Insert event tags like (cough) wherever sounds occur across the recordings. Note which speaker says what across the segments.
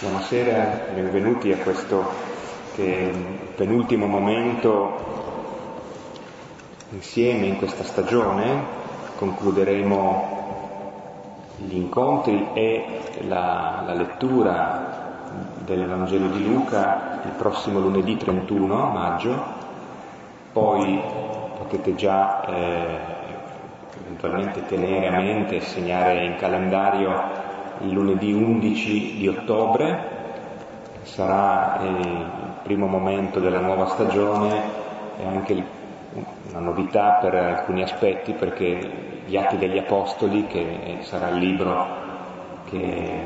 Speaker 1: Buonasera, benvenuti a questo che penultimo momento insieme in questa stagione. Concluderemo gli incontri e la, la lettura del Vangelo di Luca il prossimo lunedì 31 maggio, poi potete già eh, eventualmente tenere a mente e segnare in calendario il lunedì 11 di ottobre, sarà eh, il primo momento della nuova stagione e anche una novità per alcuni aspetti perché gli Atti degli Apostoli, che sarà il libro che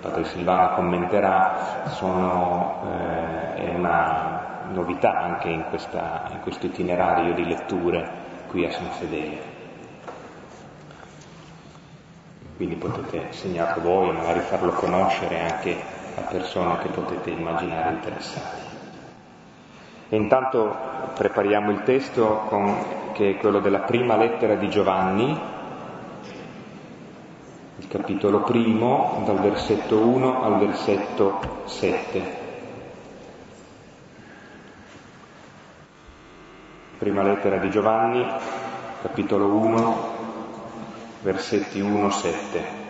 Speaker 1: Padre Silvano commenterà, sono, eh, è una novità anche in, questa, in questo itinerario di letture qui a San Fedele. Quindi potete segnarlo voi e magari farlo conoscere anche a persone che potete immaginare interessate. E intanto prepariamo il testo con, che è quello della prima lettera di Giovanni, il capitolo primo, dal versetto 1 al versetto 7. Prima lettera di Giovanni, capitolo 1, versetti 1-7.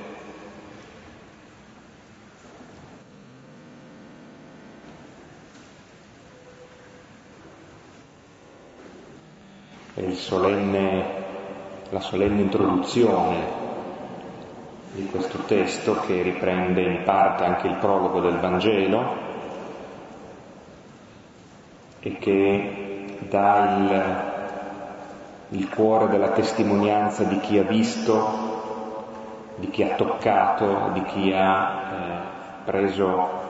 Speaker 1: È solenne, la solenne introduzione di questo testo che riprende in parte anche il prologo del Vangelo e che dà il il cuore della testimonianza di chi ha visto, di chi ha toccato, di chi ha eh, preso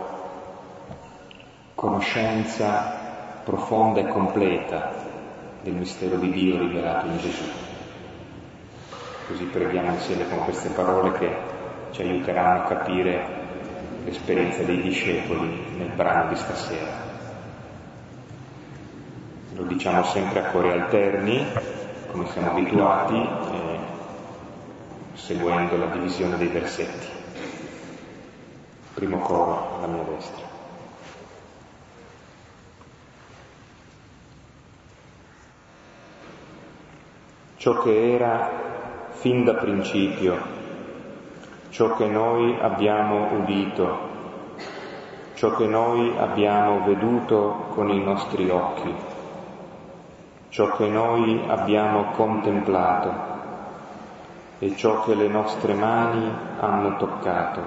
Speaker 1: conoscenza profonda e completa del mistero di Dio rivelato in Gesù. Così preghiamo insieme con queste parole che ci aiuteranno a capire l'esperienza dei discepoli nel brano di stasera. Lo diciamo sempre a cuori alterni, come siamo abituati, eh, seguendo la divisione dei versetti. Primo coro alla mia destra. Ciò che era fin da principio, ciò che noi abbiamo udito, ciò che noi abbiamo veduto con i nostri occhi ciò che noi abbiamo contemplato e ciò che le nostre mani hanno toccato,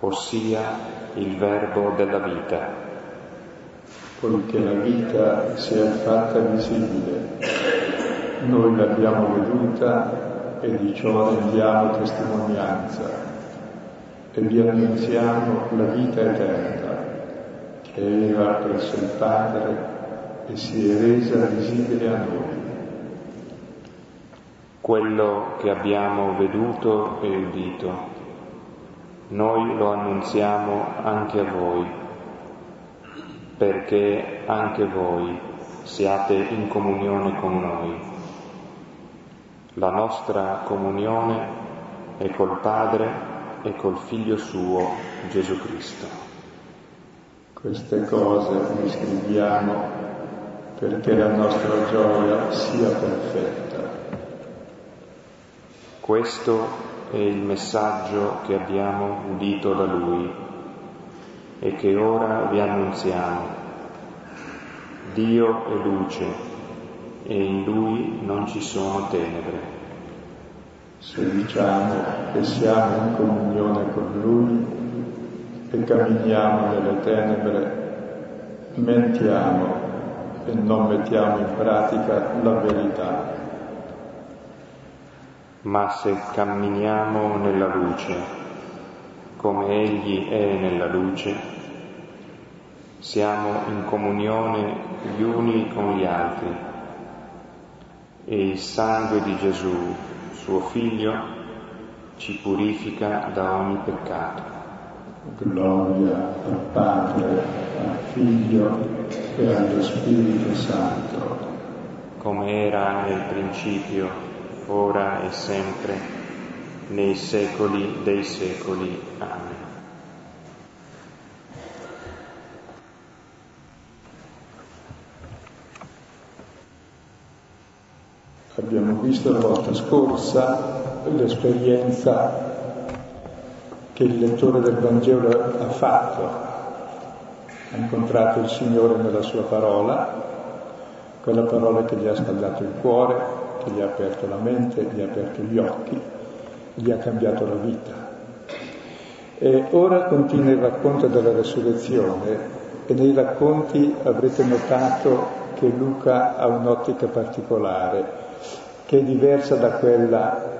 Speaker 1: ossia il verbo della vita.
Speaker 2: Poiché la vita si è fatta visibile, noi l'abbiamo veduta e di ciò rendiamo testimonianza e vi annunziamo la vita eterna che era presso il Padre e si è resa visibile a noi.
Speaker 1: Quello che abbiamo veduto e udito, noi lo annunziamo anche a voi, perché anche voi siate in comunione con noi. La nostra comunione è col Padre e col Figlio suo, Gesù Cristo.
Speaker 2: Queste cose vi scriviamo perché la nostra gioia sia perfetta.
Speaker 1: Questo è il messaggio che abbiamo udito da Lui e che ora vi annunziamo. Dio è luce e in Lui non ci sono tenebre.
Speaker 2: Se diciamo che siamo in comunione con Lui e camminiamo nelle tenebre, mentiamo e non mettiamo in pratica la verità.
Speaker 1: Ma se camminiamo nella luce, come Egli è nella luce, siamo in comunione gli uni con gli altri e il sangue di Gesù, suo Figlio, ci purifica da ogni peccato.
Speaker 2: Gloria al Padre, al Figlio e allo Spirito Santo,
Speaker 1: come era nel principio, ora e sempre, nei secoli dei secoli. Amen.
Speaker 2: Abbiamo visto la volta scorsa l'esperienza che il lettore del Vangelo ha fatto ha incontrato il Signore nella sua parola, quella parola che gli ha scaldato il cuore, che gli ha aperto la mente, gli ha aperto gli occhi, gli ha cambiato la vita. E ora continua il racconto della resurrezione e nei racconti avrete notato che Luca ha un'ottica particolare, che è diversa da quella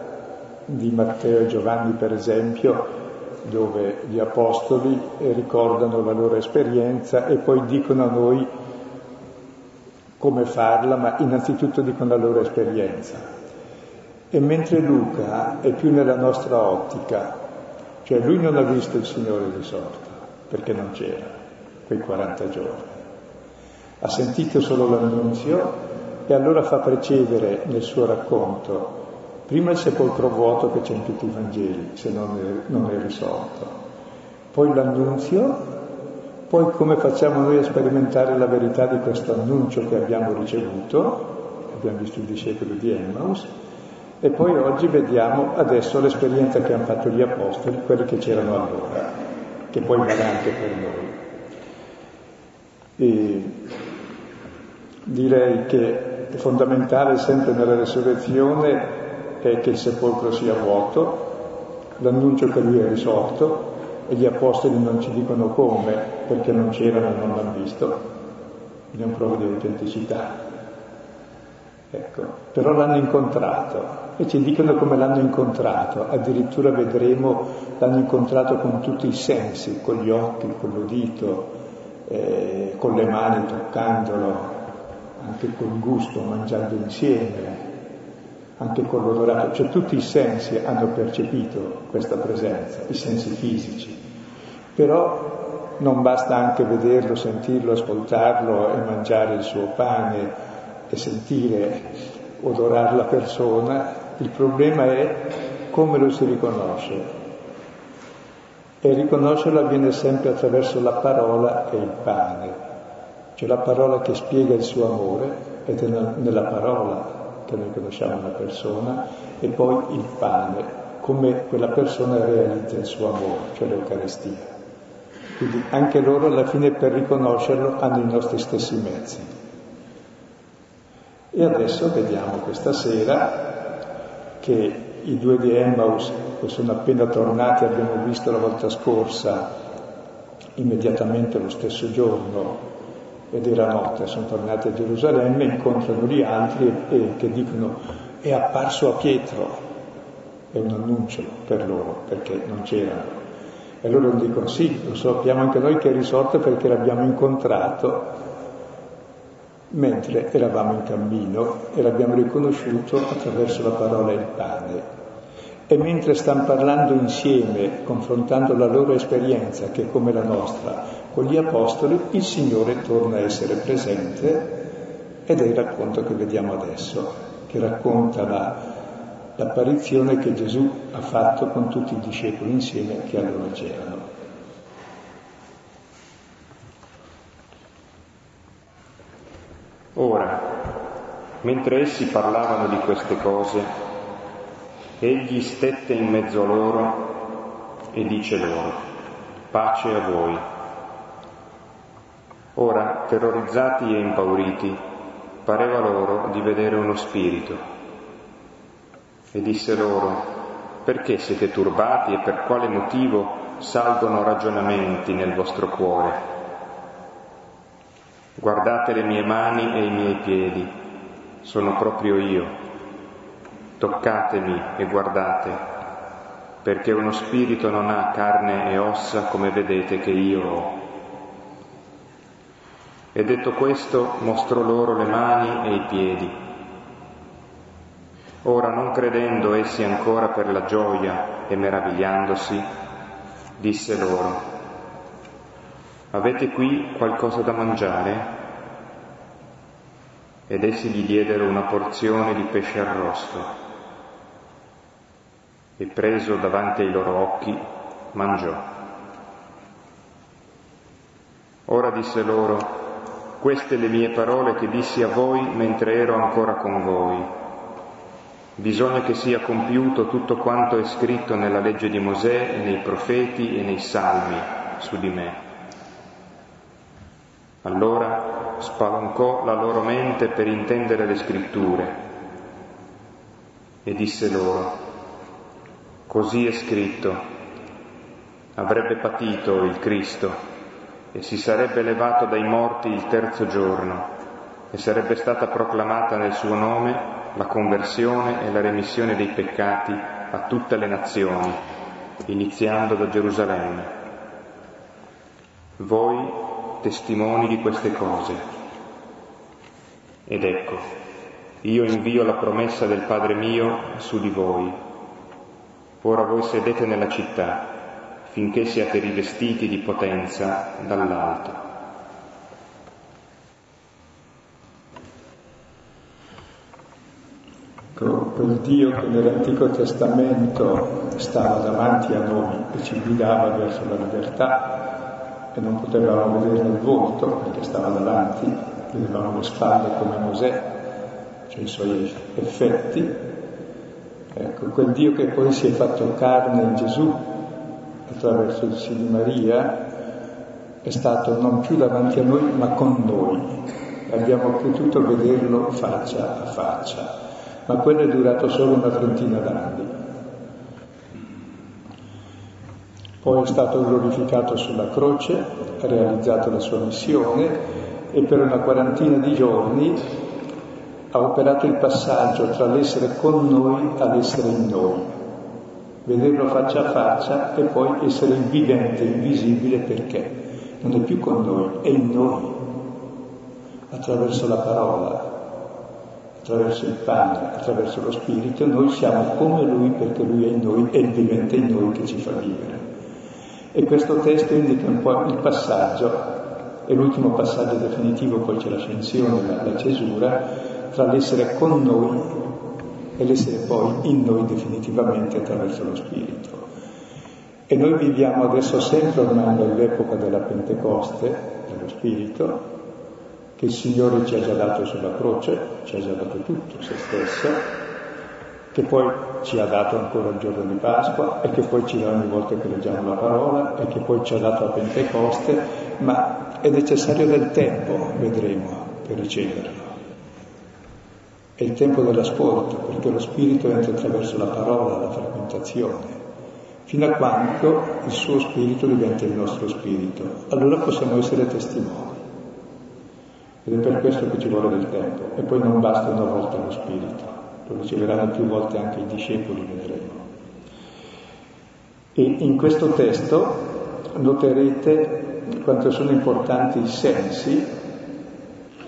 Speaker 2: di Matteo e Giovanni, per esempio, dove gli apostoli ricordano la loro esperienza e poi dicono a noi come farla, ma innanzitutto dicono la loro esperienza. E mentre Luca è più nella nostra ottica, cioè lui non ha visto il Signore risorto, perché non c'era quei 40 giorni ha sentito solo l'annunzio e allora fa precedere nel suo racconto prima il sepolcro vuoto che c'è in tutti i Vangeli, se non è, non è risolto, poi l'annunzio, poi come facciamo noi a sperimentare la verità di questo annuncio che abbiamo ricevuto, abbiamo visto il discepolo di Emmaus, e poi oggi vediamo adesso l'esperienza che hanno fatto gli apostoli, quelli che c'erano allora, che poi vale anche per noi. E direi che è fondamentale sempre nella resurrezione è che il sepolcro sia vuoto, l'annuncio che lui è risorto e gli apostoli non ci dicono come perché non c'erano e non l'hanno visto, è un prova di autenticità. Ecco, però l'hanno incontrato e ci dicono come l'hanno incontrato, addirittura vedremo l'hanno incontrato con tutti i sensi, con gli occhi, con l'udito, eh, con le mani toccandolo, anche col gusto, mangiando insieme, anche con l'odorato, cioè tutti i sensi hanno percepito questa presenza, i sensi fisici. Però non basta anche vederlo, sentirlo, ascoltarlo e mangiare il suo pane e sentire, odorare la persona, il problema è come lo si riconosce. E riconoscerlo avviene sempre attraverso la parola e il pane. C'è la parola che spiega il suo amore ed è nella parola che noi conosciamo una persona e poi il pane, come quella persona realizza il suo amore, cioè l'Eucaristia. Quindi anche loro alla fine per riconoscerlo hanno i nostri stessi mezzi. E adesso vediamo questa sera che i due di Emmaus, che sono appena tornati, abbiamo visto la volta scorsa, immediatamente lo stesso giorno, ed era notte, sono tornati a Gerusalemme, incontrano gli altri e, e che dicono è apparso a Pietro, è un annuncio per loro, perché non c'erano. E loro dicono sì, lo sappiamo anche noi che è risorto perché l'abbiamo incontrato mentre eravamo in cammino e l'abbiamo riconosciuto attraverso la parola e il pane. E mentre stanno parlando insieme, confrontando la loro esperienza, che è come la nostra, con gli Apostoli, il Signore torna a essere presente ed è il racconto che vediamo adesso, che racconta la, l'apparizione che Gesù ha fatto con tutti i discepoli insieme che allora c'erano.
Speaker 1: Ora, mentre essi parlavano di queste cose, Egli stette in mezzo a loro e dice loro, pace a voi. Ora, terrorizzati e impauriti, pareva loro di vedere uno spirito. E disse loro, perché siete turbati e per quale motivo salgono ragionamenti nel vostro cuore? Guardate le mie mani e i miei piedi, sono proprio io toccatemi e guardate, perché uno spirito non ha carne e ossa come vedete che io ho. E detto questo mostrò loro le mani e i piedi. Ora, non credendo essi ancora per la gioia e meravigliandosi, disse loro, Avete qui qualcosa da mangiare? Ed essi gli diedero una porzione di pesce arrosto e preso davanti ai loro occhi mangiò. Ora disse loro, queste le mie parole che dissi a voi mentre ero ancora con voi. Bisogna che sia compiuto tutto quanto è scritto nella legge di Mosè e nei profeti e nei salmi su di me. Allora spalancò la loro mente per intendere le scritture e disse loro, così è scritto, avrebbe patito il Cristo e si sarebbe levato dai morti il terzo giorno e sarebbe stata proclamata nel suo nome la conversione e la remissione dei peccati a tutte le nazioni, iniziando da Gerusalemme. Voi testimoni di queste cose. Ed ecco, io invio la promessa del Padre mio su di voi. Ora voi sedete nella città finché siate rivestiti di potenza dall'alto.
Speaker 2: quel Dio che nell'Antico Testamento stava davanti a noi e ci guidava verso la libertà e non potevamo vederne il volto perché stava davanti, vedevamo le spalle come Mosè, cioè i suoi effetti. Ecco, quel Dio che poi si è fatto carne in Gesù attraverso il sì di Maria è stato non più davanti a noi ma con noi. Abbiamo potuto vederlo faccia a faccia ma quello è durato solo una trentina d'anni. Poi è stato glorificato sulla croce, ha realizzato la sua missione e per una quarantina di giorni ha operato il passaggio tra l'essere con noi all'essere in noi, vederlo faccia a faccia e poi essere vivente, invisibile perché non è più con noi, è in noi, attraverso la parola, attraverso il Padre, attraverso lo Spirito, noi siamo come Lui perché Lui è in noi e diventa in noi che ci fa vivere. E questo testo indica un po' il passaggio, e l'ultimo passaggio definitivo, poi c'è l'ascensione, la, la cesura, tra l'essere con noi e l'essere poi in noi definitivamente attraverso lo Spirito. E noi viviamo adesso sempre ormai nell'epoca della Pentecoste, dello Spirito, che il Signore ci ha già dato sulla croce, ci ha già dato tutto, se stesso, che poi ci ha dato ancora il giorno di Pasqua e che poi ci dà ogni volta che leggiamo la parola e che poi ci ha dato a Pentecoste, ma è necessario del tempo, vedremo, per riceverlo. È il tempo dell'ascolto, perché lo Spirito entra attraverso la parola, la frammentazione, fino a quando il suo Spirito diventa il nostro Spirito. Allora possiamo essere testimoni. Ed è per questo che ci vuole del tempo. E poi non basta una volta lo Spirito, lo riceveranno più volte anche i discepoli, vedremo. E in questo testo noterete quanto sono importanti i sensi,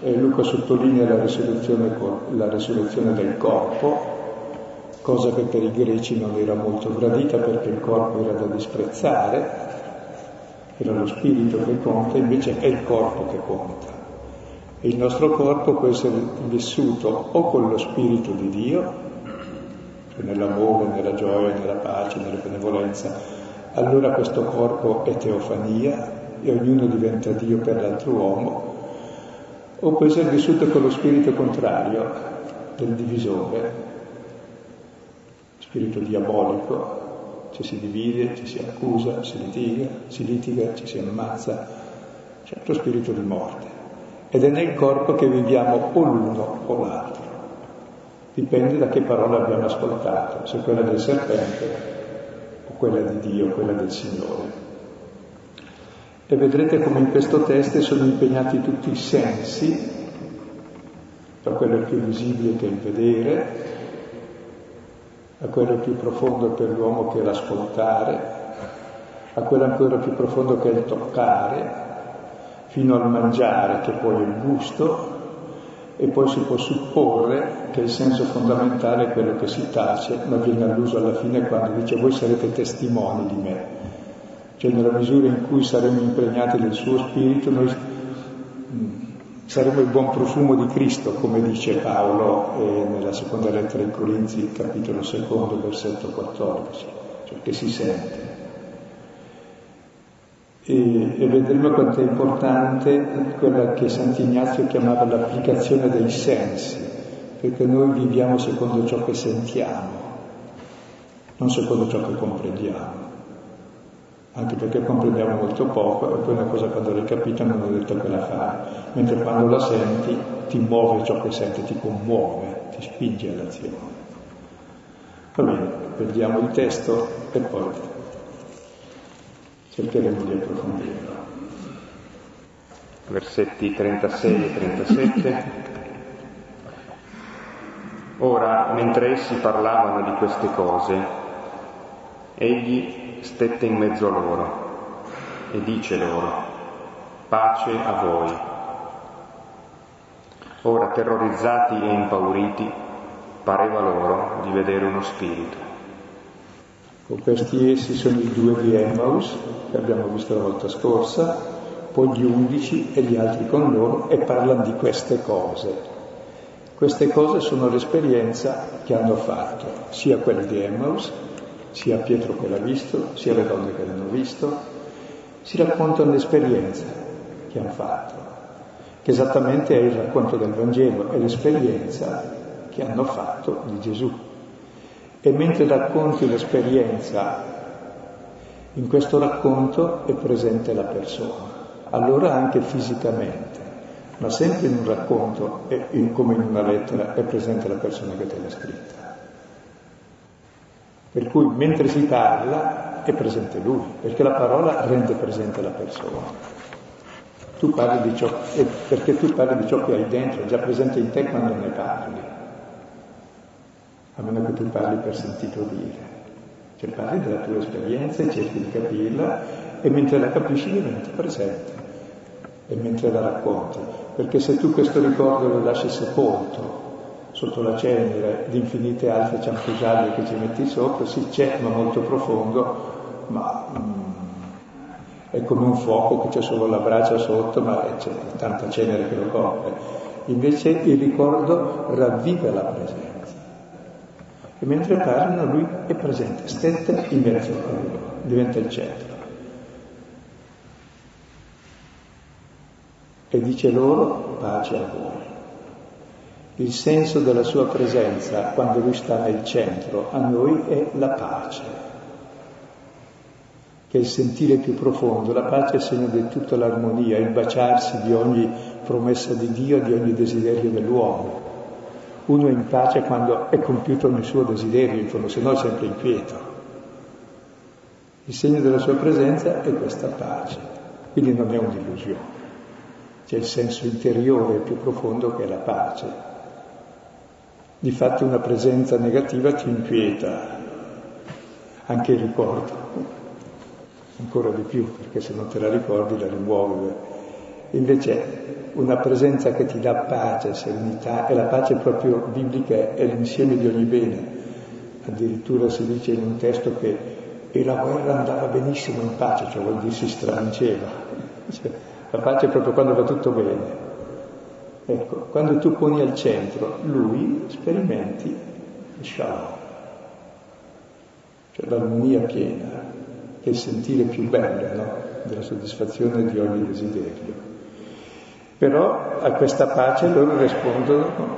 Speaker 2: e Luca sottolinea la risurrezione, la risurrezione del corpo, cosa che per i greci non era molto gradita perché il corpo era da disprezzare, era lo spirito che conta, invece è il corpo che conta. Il nostro corpo può essere vissuto o con lo Spirito di Dio, cioè nell'amore, nella gioia, nella pace, nella benevolenza. Allora questo corpo è teofania e ognuno diventa Dio per l'altro uomo, o può essere vissuto con lo spirito contrario del divisore, spirito diabolico, ci si divide, ci si accusa, si litiga, si litiga, ci si ammazza, c'è lo spirito di morte ed è nel corpo che viviamo o l'uno o l'altro. Dipende da che parola abbiamo ascoltato, se quella del serpente o quella di Dio, quella del Signore. E vedrete come in questo testo sono impegnati tutti i sensi, da quello più visibile che è il vedere, a quello più profondo per l'uomo che è l'ascoltare, a quello ancora più profondo che è il toccare, fino al mangiare, che poi è il gusto, e poi si può supporre che il senso fondamentale è quello che si tace, ma viene alluso alla fine quando dice voi sarete testimoni di me. Cioè nella misura in cui saremo impregnati del suo spirito, noi mm, saremo il buon profumo di Cristo, come dice Paolo eh, nella seconda lettera ai Corinzi, capitolo secondo, versetto 14, cioè che si sente e, e vedremo quanto è importante quella che Sant'Ignazio chiamava l'applicazione dei sensi, perché noi viviamo secondo ciò che sentiamo, non secondo ciò che comprendiamo. Anche perché comprendiamo molto poco e poi una cosa quando l'hai capita non è detto che la fai, mentre quando la senti ti muove ciò che senti, ti commuove, ti spinge all'azione. Va bene, vediamo il testo e poi cercheremo di approfondirlo.
Speaker 1: Versetti 36 e 37. Ora, mentre essi parlavano di queste cose, egli stette in mezzo a loro e dice loro, pace a voi. Ora, terrorizzati e impauriti, pareva loro di vedere uno spirito.
Speaker 2: Con questi essi sono i due di Emmaus, che abbiamo visto la volta scorsa, poi gli undici e gli altri con loro e parlano di queste cose. Queste cose sono l'esperienza che hanno fatto, sia quella di Emmaus, sia Pietro che l'ha visto, sia le donne che l'hanno visto, si raccontano l'esperienza che hanno fatto, che esattamente è il racconto del Vangelo, è l'esperienza che hanno fatto di Gesù. E mentre racconti l'esperienza, in questo racconto è presente la persona, allora anche fisicamente, ma sempre in un racconto, in, come in una lettera, è presente la persona che te l'ha scritta. Per cui mentre si parla è presente lui, perché la parola rende presente la persona. Tu parli di ciò, perché tu parli di ciò che hai dentro, è già presente in te quando ne parli a meno che tu parli per sentito dire. Cioè parli della tua esperienza e cerchi di capirla e mentre la capisci diventa presente e mentre la racconti. Perché se tu questo ricordo lo lasci sepolto sotto la cenere di infinite altre cianfrusaglie che ci metti sopra, sì c'è ma molto profondo, ma mm, è come un fuoco che c'è solo la braccia sotto, ma c'è tanta cenere che lo copre. Invece il ricordo ravviva la presenza. E mentre parlano lui è presente, stette in mezzo a loro, diventa il centro. E dice loro pace a voi. Il senso della sua presenza quando lui sta nel centro a noi è la pace, che è il sentire più profondo. La pace è il segno di tutta l'armonia, il baciarsi di ogni promessa di Dio, di ogni desiderio dell'uomo uno è in pace quando è compiuto nel suo desiderio, in se no è sempre inquieto. Il segno della sua presenza è questa pace, quindi non è un'illusione, c'è il senso interiore più profondo che è la pace. Di fatto una presenza negativa ti inquieta, anche il ricordo, ancora di più, perché se non te la ricordi la rimuovi. Invece una presenza che ti dà pace, serenità, e la pace proprio biblica è l'insieme di ogni bene. Addirittura si dice in un testo che e la guerra andava benissimo in pace, cioè vuol dire si stravinceva. Cioè, la pace è proprio quando va tutto bene. Ecco, quando tu poni al centro lui, sperimenti il shalom, cioè l'armonia piena, che è il sentire più bello no? della soddisfazione di ogni desiderio. Però a questa pace loro rispondono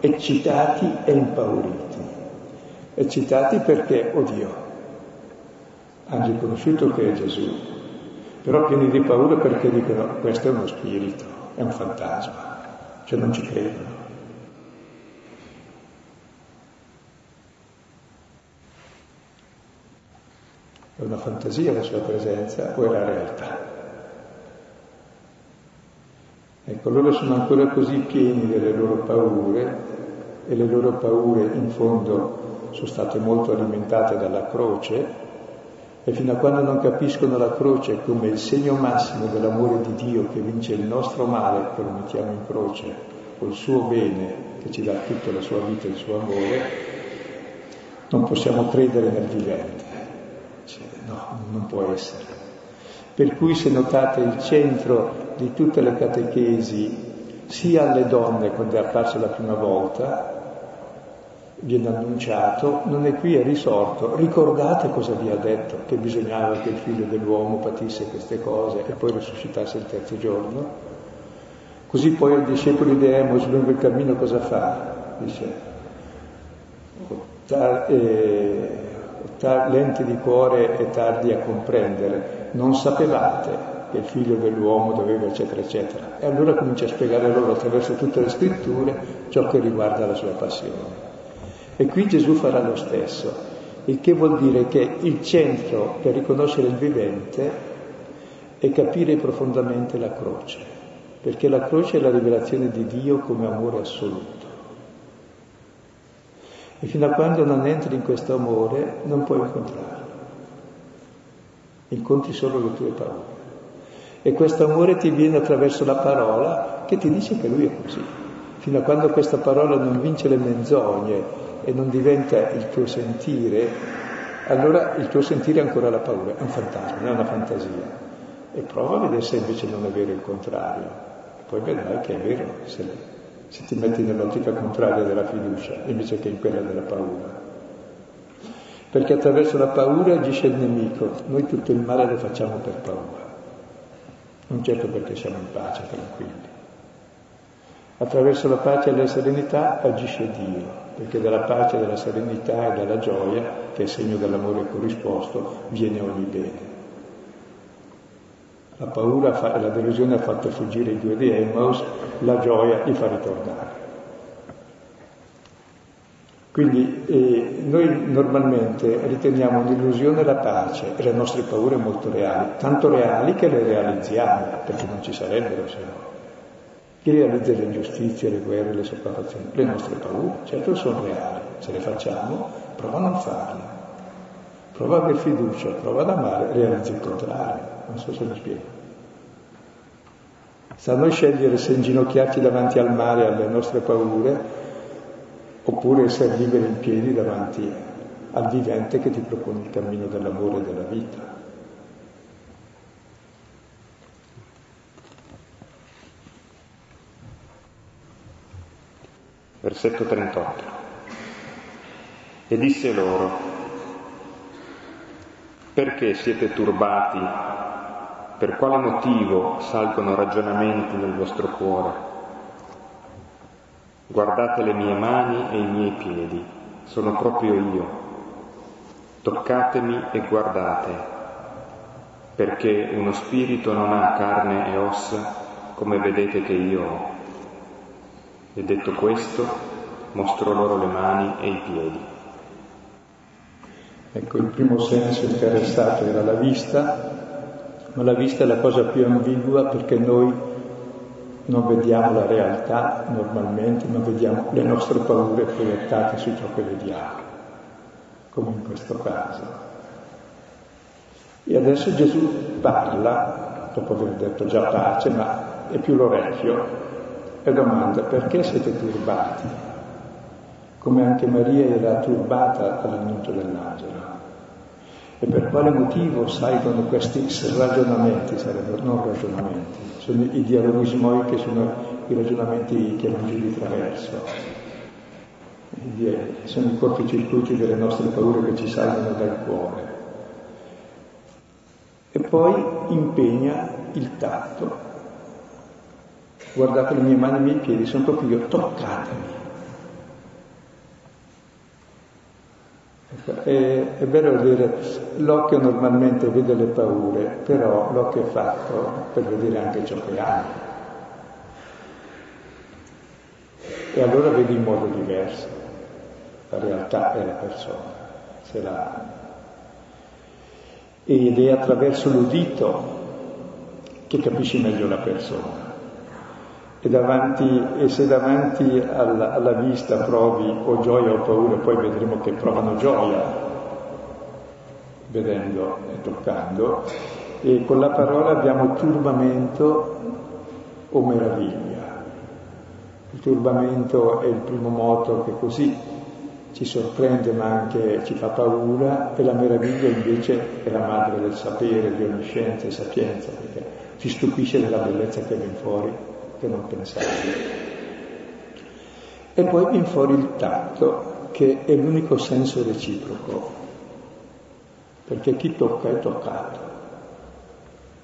Speaker 2: eccitati e impauriti. Eccitati perché, oddio, hanno riconosciuto che è Gesù, però pieni di paura perché dicono questo è uno spirito, è un fantasma, cioè non ci credono. È una fantasia la sua presenza o è la realtà? Ecco, loro sono ancora così pieni delle loro paure e le loro paure in fondo sono state molto alimentate dalla croce e fino a quando non capiscono la croce come il segno massimo dell'amore di Dio che vince il nostro male, che lo mettiamo in croce, col suo bene che ci dà tutta la sua vita e il suo amore, non possiamo credere nel vivente. Cioè, no, non può essere. Per cui se notate il centro di tutte le catechesi, sia alle donne quando è apparso la prima volta, viene annunciato, non è qui, è risorto. Ricordate cosa vi ha detto, che bisognava che il figlio dell'uomo patisse queste cose e poi risuscitasse il terzo giorno? Così poi ai discepoli di Emos lungo il cammino cosa fa? dice, eh, ta, lenti di cuore e tardi a comprendere, non sapevate che il figlio dell'uomo doveva eccetera eccetera. E allora comincia a spiegare loro attraverso tutte le scritture ciò che riguarda la sua passione. E qui Gesù farà lo stesso, il che vuol dire che il centro per riconoscere il vivente è capire profondamente la croce, perché la croce è la rivelazione di Dio come amore assoluto. E fino a quando non entri in questo amore non puoi incontrarlo. Incontri solo le tue paure. E questo amore ti viene attraverso la parola che ti dice che lui è così. Fino a quando questa parola non vince le menzogne e non diventa il tuo sentire, allora il tuo sentire è ancora la paura, è un fantasma, è una fantasia. E prova a vedere se invece non è vero il contrario. Poi vedrai che è vero se, se ti metti nell'ottica contraria della fiducia invece che in quella della paura. Perché attraverso la paura agisce il nemico, noi tutto il male lo facciamo per paura non certo perché siamo in pace, tranquilli. Attraverso la pace e la serenità agisce Dio, perché dalla pace, dalla serenità e dalla gioia, che è segno dell'amore corrisposto, viene ogni bene. La paura e la delusione ha fatto fuggire i due di Emmaus, la gioia li fa ritornare. Quindi eh, noi normalmente riteniamo un'illusione la pace e le nostre paure molto reali, tanto reali che le realizziamo, perché non ci sarebbero se no. Chi realizza le ingiustizie, le guerre, le sopraffazioni? Le nostre paure, certo sono reali, se le facciamo, prova a non farle. Prova a avere fiducia, prova ad amare, realizza il contrario. Non so se mi spiego. Sta a noi scegliere se inginocchiarci davanti al mare alle nostre paure oppure essere liberi in piedi davanti al vivente che ti propone il cammino dell'amore e della vita.
Speaker 1: Versetto 38. E disse loro, perché siete turbati? Per quale motivo salgono ragionamenti nel vostro cuore? Guardate le mie mani e i miei piedi, sono proprio io. Toccatemi e guardate, perché uno spirito non ha carne e ossa come vedete che io ho. E detto questo, mostrò loro le mani e i piedi.
Speaker 2: Ecco, il primo senso interessato era la vista, ma la vista è la cosa più ambigua perché noi non vediamo la realtà normalmente, ma vediamo le nostre paure proiettate su ciò che vediamo, come in questo caso. E adesso Gesù parla, dopo aver detto già pace, ma è più l'orecchio, e domanda perché siete turbati? Come anche Maria era turbata all'annuncio dell'angelo. E per quale motivo salgono questi ragionamenti, sarebbero non ragionamenti, sono i dialogismoi che sono i ragionamenti che non di traverso. Sono i cortocircuiti delle nostre paure che ci salgono dal cuore. E poi impegna il tatto. Guardate le mie mani e i miei piedi, sono proprio io, toccatemi. È, è bello dire, l'occhio normalmente vede le paure, però l'occhio è fatto per vedere anche ciò che ha. E allora vedi in modo diverso la realtà e la persona, se la Ed è attraverso l'udito che capisci meglio la persona. E, davanti, e se davanti alla, alla, vista provi o gioia o paura, poi vedremo che provano gioia vedendo e toccando, e con la parola abbiamo turbamento o meraviglia. Il turbamento è il primo moto che così ci sorprende ma anche ci fa paura e la meraviglia invece è la madre del sapere, di ogni scienza e sapienza, perché ci stupisce della bellezza che viene fuori che non pensavi. E poi viene fuori il tatto, che è l'unico senso reciproco, perché chi tocca è toccato,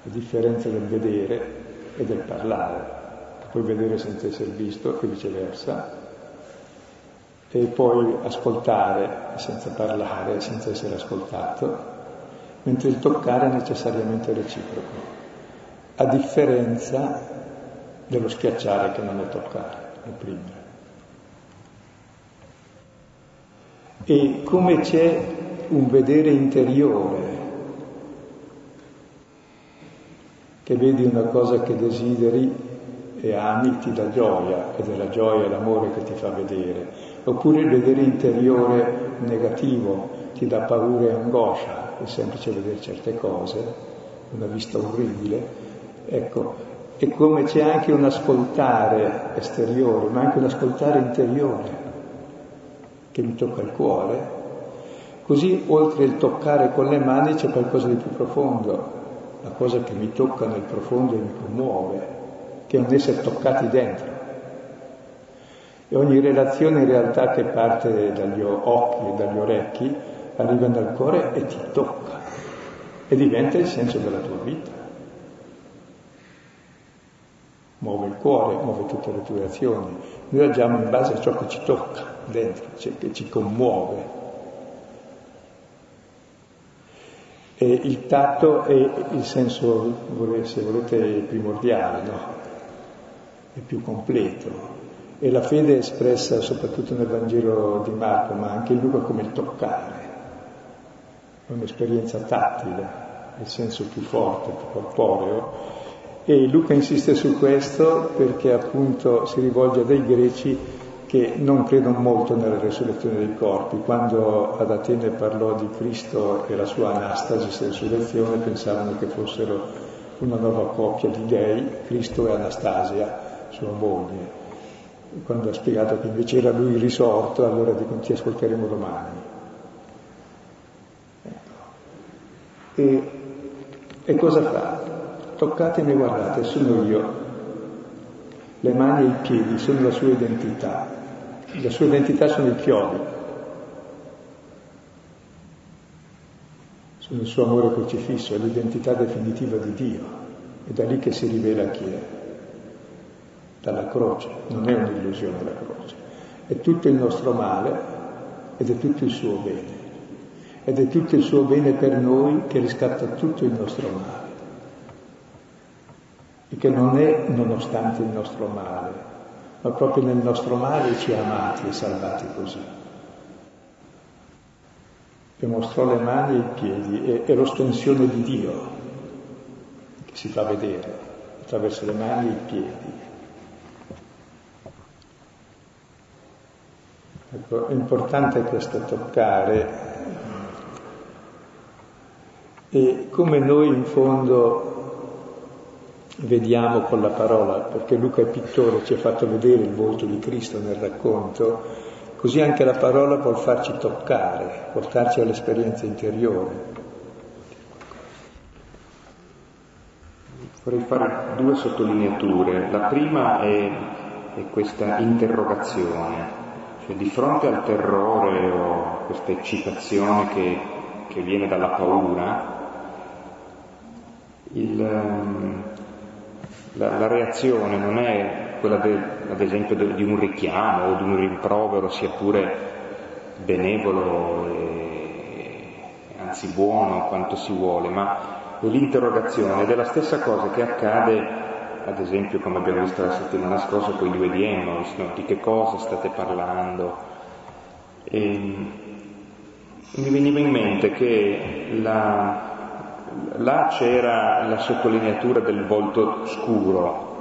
Speaker 2: a differenza del vedere e del parlare, puoi vedere senza essere visto e viceversa. e poi ascoltare senza parlare, senza essere ascoltato, mentre il toccare è necessariamente reciproco, a differenza dello schiacciare che non è toccare, opprimere. E come c'è un vedere interiore, che vedi una cosa che desideri e ami ti dà gioia ed è la gioia e l'amore che ti fa vedere, oppure il vedere interiore negativo ti dà paura e angoscia, è semplice vedere certe cose, una vista orribile, ecco, e come c'è anche un ascoltare esteriore, ma anche un ascoltare interiore che mi tocca il cuore, così oltre il toccare con le mani c'è qualcosa di più profondo, la cosa che mi tocca nel profondo e mi commuove che è un essere toccati dentro. E ogni relazione in realtà che parte dagli occhi e dagli orecchi arriva dal cuore e ti tocca e diventa il senso della tua vita. Muove il cuore, muove tutte le tue azioni. Noi agiamo in base a ciò che ci tocca dentro, cioè che ci commuove. E il tatto è il senso, se volete, primordiale, no? è più completo. E la fede è espressa soprattutto nel Vangelo di Marco, ma anche in Luca come il toccare, è un'esperienza tattile, il senso più forte, più corporeo. E Luca insiste su questo perché appunto si rivolge a dei greci che non credono molto nella resurrezione dei corpi. Quando ad Atene parlò di Cristo e la sua anastasi, resurrezione, pensavano che fossero una nuova coppia di dei, Cristo e Anastasia sua moglie, quando ha spiegato che invece era lui risorto, allora dicono ti ascolteremo domani. Ecco. E, e cosa fa? Toccatemi e guardate, sono io. Le mani e i piedi sono la sua identità. La sua identità sono i chiodi. Sono il suo amore crocifisso, è l'identità definitiva di Dio. È da lì che si rivela chi è dalla croce, non è un'illusione la croce, è tutto il nostro male ed è tutto il suo bene, ed è tutto il suo bene per noi che riscatta tutto il nostro male, e che non è nonostante il nostro male, ma proprio nel nostro male ci ha amati e salvati così. E mostrò le mani e i piedi, è, è l'ostensione di Dio che si fa vedere attraverso le mani e i piedi. Ecco, è importante questo toccare e come noi in fondo vediamo con la parola, perché Luca è pittore, ci ha fatto vedere il volto di Cristo nel racconto, così anche la parola vuol farci toccare, portarci all'esperienza interiore.
Speaker 1: Vorrei fare due sottolineature. La prima è, è questa interrogazione cioè, di fronte al terrore o questa eccitazione che, che viene dalla paura, il, ehm, la, la, reazione non è quella, de, ad esempio, de, di un richiamo o di un rimprovero, sia pure benevolo e anzi buono quanto si vuole, ma è l'interrogazione ed stessa cosa che accade ad esempio come abbiamo visto la settimana scorsa con i due di Emmaus, no? di che cosa state parlando. E mi veniva in mente che la, là c'era la sottolineatura del volto scuro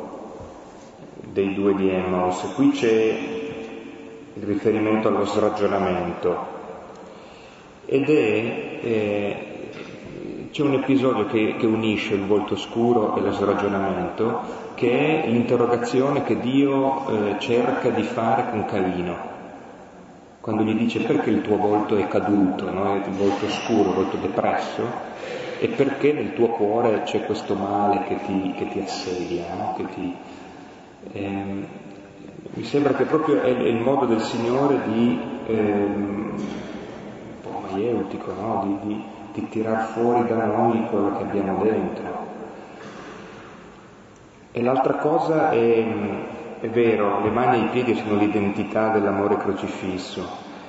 Speaker 1: dei due di Emmaus, qui c'è il riferimento allo sragionamento. Ed è eh, c'è un episodio che, che, unisce il volto scuro e lo sragionamento, che è l'interrogazione che Dio eh, cerca di fare con Caino, quando gli dice perché il tuo volto è caduto, no? il volto scuro, il volto depresso, e perché nel tuo cuore c'è questo male che ti, che ti assedia, no? che ti, ehm, mi sembra che proprio è, è, il modo del Signore di, ehm, un po' maieutico, no? di, di di tirar fuori da noi quello che abbiamo dentro. E l'altra cosa è, è vero, le mani e i piedi sono l'identità dell'amore crocifisso,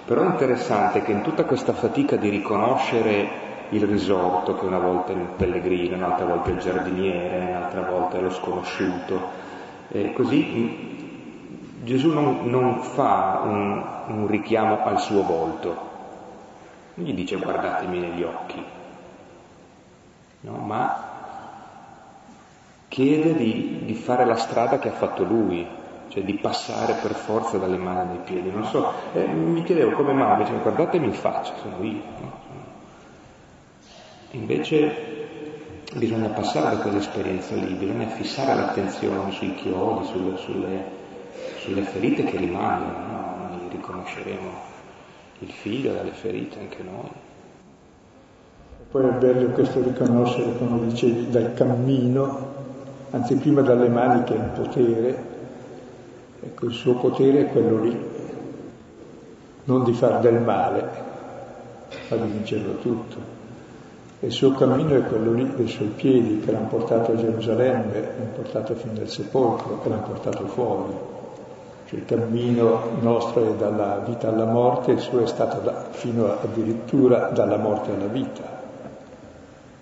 Speaker 1: però è interessante che in tutta questa fatica di riconoscere il risorto che una volta è il pellegrino, un'altra volta è il giardiniere, un'altra volta è lo sconosciuto, e così Gesù non, non fa un, un richiamo al suo volto, non gli dice guardatemi negli occhi, no? ma chiede di, di, fare la strada che ha fatto lui, cioè di passare per forza dalle mani ai piedi. Non so, eh, mi chiedevo come mai, invece guardatemi in faccia, sono io. No? Invece bisogna passare da quell'esperienza lì, bisogna fissare l'attenzione sui chiodi, sulle, sulle, sulle ferite che rimangono, no? noi riconosceremo il figlio dalle ferite anche noi.
Speaker 2: Poi è bello questo riconoscere, come dicevi, dal cammino anzi prima dalle mani che il potere, ecco il suo potere è quello lì, non di far del male, ma di vincerlo tutto. Il suo cammino è quello lì dei suoi piedi che l'hanno portato a Gerusalemme, l'hanno portato fino al sepolcro e l'hanno portato fuori. Cioè il cammino nostro è dalla vita alla morte, il suo è stato da, fino addirittura dalla morte alla vita.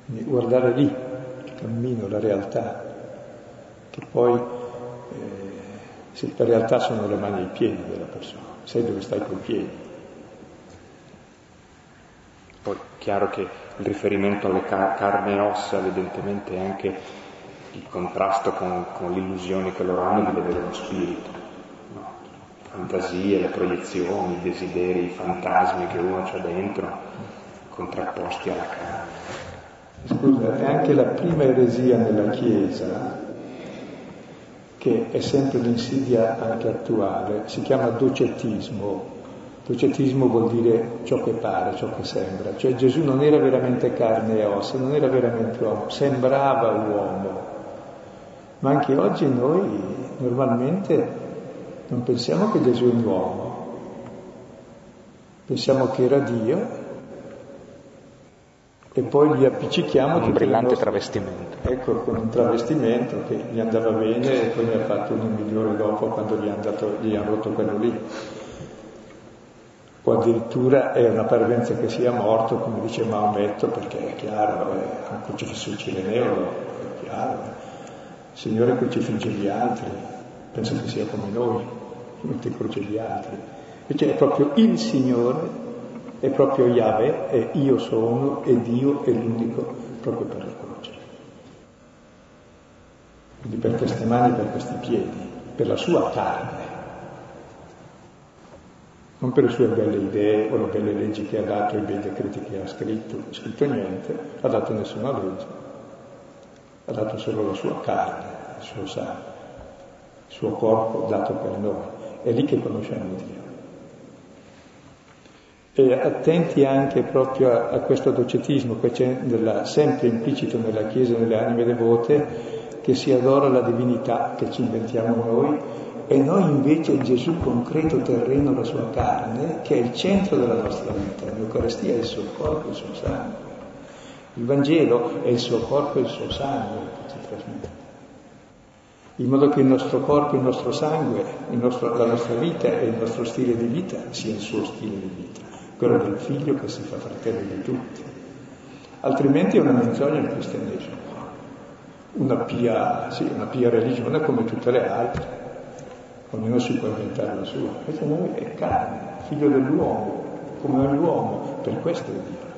Speaker 2: Quindi guardare lì il cammino, la realtà che poi eh, in realtà sono le mani e i piedi della persona, sai dove stai coi piedi.
Speaker 1: Poi chiaro che il riferimento alle car- carne e ossa evidentemente anche il contrasto con, con l'illusione che loro hanno di vedere lo spirito, no? fantasie, le proiezioni, i desideri, i fantasmi che uno ha dentro, contrapposti alla carne.
Speaker 2: Scusa, è anche la prima eresia nella Chiesa che è sempre l'insidia anche attuale, si chiama docetismo. Docetismo vuol dire ciò che pare, ciò che sembra, cioè Gesù non era veramente carne e ossa, non era veramente uomo, sembrava uomo. Ma anche oggi noi normalmente non pensiamo che Gesù è un uomo, pensiamo che era Dio e poi gli appiccichiamo
Speaker 1: un brillante nostre... travestimento.
Speaker 2: Ecco, con un travestimento che gli andava bene e poi ne ha fatto uno migliore dopo quando gli hanno rotto quello lì. Addirittura è una parvenza che sia morto, come dice Maometto, perché è chiaro, è un crocifisso cireneo, è chiaro. Il Signore crocifigge gli altri, penso che sia come noi, mette croce gli altri. Invece è proprio il Signore è proprio Yahweh, è io sono e Dio è l'unico proprio per la croce. Quindi per queste mani, per questi piedi, per la sua carne, non per le sue belle idee o le belle leggi che ha dato, i bei decreti che ha scritto, ha scritto niente, ha dato nessuna legge, ha dato solo la sua carne, il suo sangue, il suo corpo dato per noi. È lì che conosciamo Dio. E attenti anche proprio a, a questo docetismo che c'è nella, sempre implicito nella Chiesa nelle anime devote, che si adora la divinità che ci inventiamo noi e noi invece Gesù concreto terreno, la sua carne, che è il centro della nostra vita. L'Eucaristia è il suo corpo e il suo sangue. Il Vangelo è il suo corpo e il suo sangue che ci trasmette. In modo che il nostro corpo, il nostro sangue, il nostro, la nostra vita e il nostro stile di vita sia il suo stile di vita quello del figlio che si fa fratello di tutti. Altrimenti è una menzogna il cristianesimo, una pia, sì, una pia religione come tutte le altre, ognuno si può inventare la sua, invece noi è carne, figlio dell'uomo, come è l'uomo, per questo è Dio.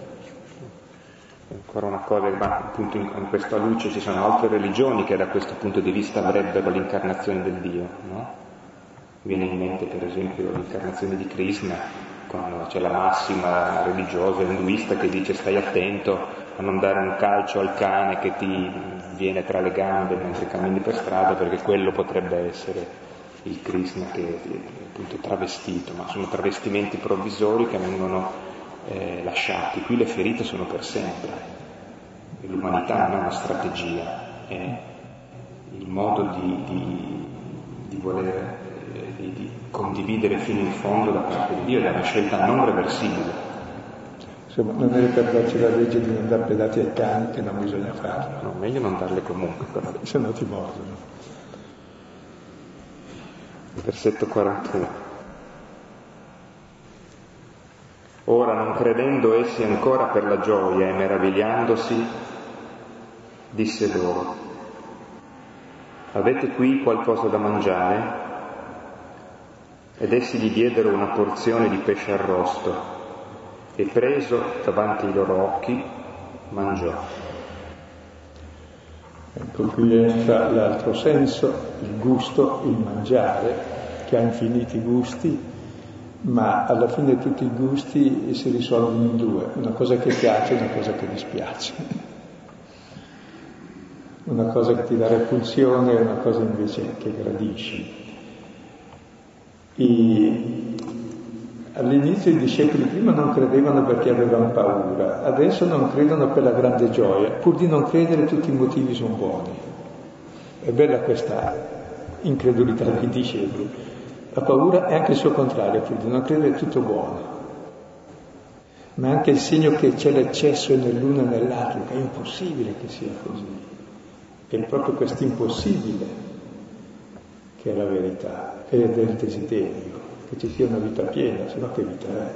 Speaker 1: Ancora una cosa, ma appunto in, in, questa luce ci sono altre religioni che da questo punto di vista avrebbero l'incarnazione del Dio, no? Viene in mente per esempio l'incarnazione di Krishna, quando c'è la massima religiosa induista che dice stai attento a non dare un calcio al cane che ti viene tra le gambe mentre cammini per strada perché quello potrebbe essere il Krishna che è appunto travestito, ma sono travestimenti provvisori che vengono eh, lasciati. Qui le ferite sono per sempre. L'umanità non è una strategia, è il modo di, di, di voler di, di condividere fino in fondo da parte di Dio ed è una scelta non reversibile.
Speaker 2: Insomma, non è per darci la legge di non dare pedati ai cani che non bisogna farlo.
Speaker 1: No, meglio non darle comunque, però.
Speaker 2: Se no ti mordono.
Speaker 1: Versetto 41. Ora non credendo essi ancora per la gioia e meravigliandosi, disse loro, avete qui qualcosa da mangiare? Ed essi gli diedero una porzione di pesce arrosto e preso davanti ai loro occhi mangiò.
Speaker 2: Entra l'altro senso, il gusto, il mangiare, che ha infiniti gusti, ma alla fine tutti i gusti si risolvono in due, una cosa che piace e una cosa che dispiace. Una cosa che ti dà repulsione e una cosa invece che gradisci. I, All'inizio i discepoli prima non credevano perché avevano paura, adesso non credono per la grande gioia, pur di non credere tutti i motivi sono buoni. È bella questa incredulità dei discepoli. La paura è anche il suo contrario, pur di non credere tutto buono. Ma è anche il segno che c'è l'eccesso nell'uno e nell'altro, che è impossibile che sia così. È proprio questo impossibile che è la verità, ed è il desiderio che ci sia una vita piena, se no che vita è?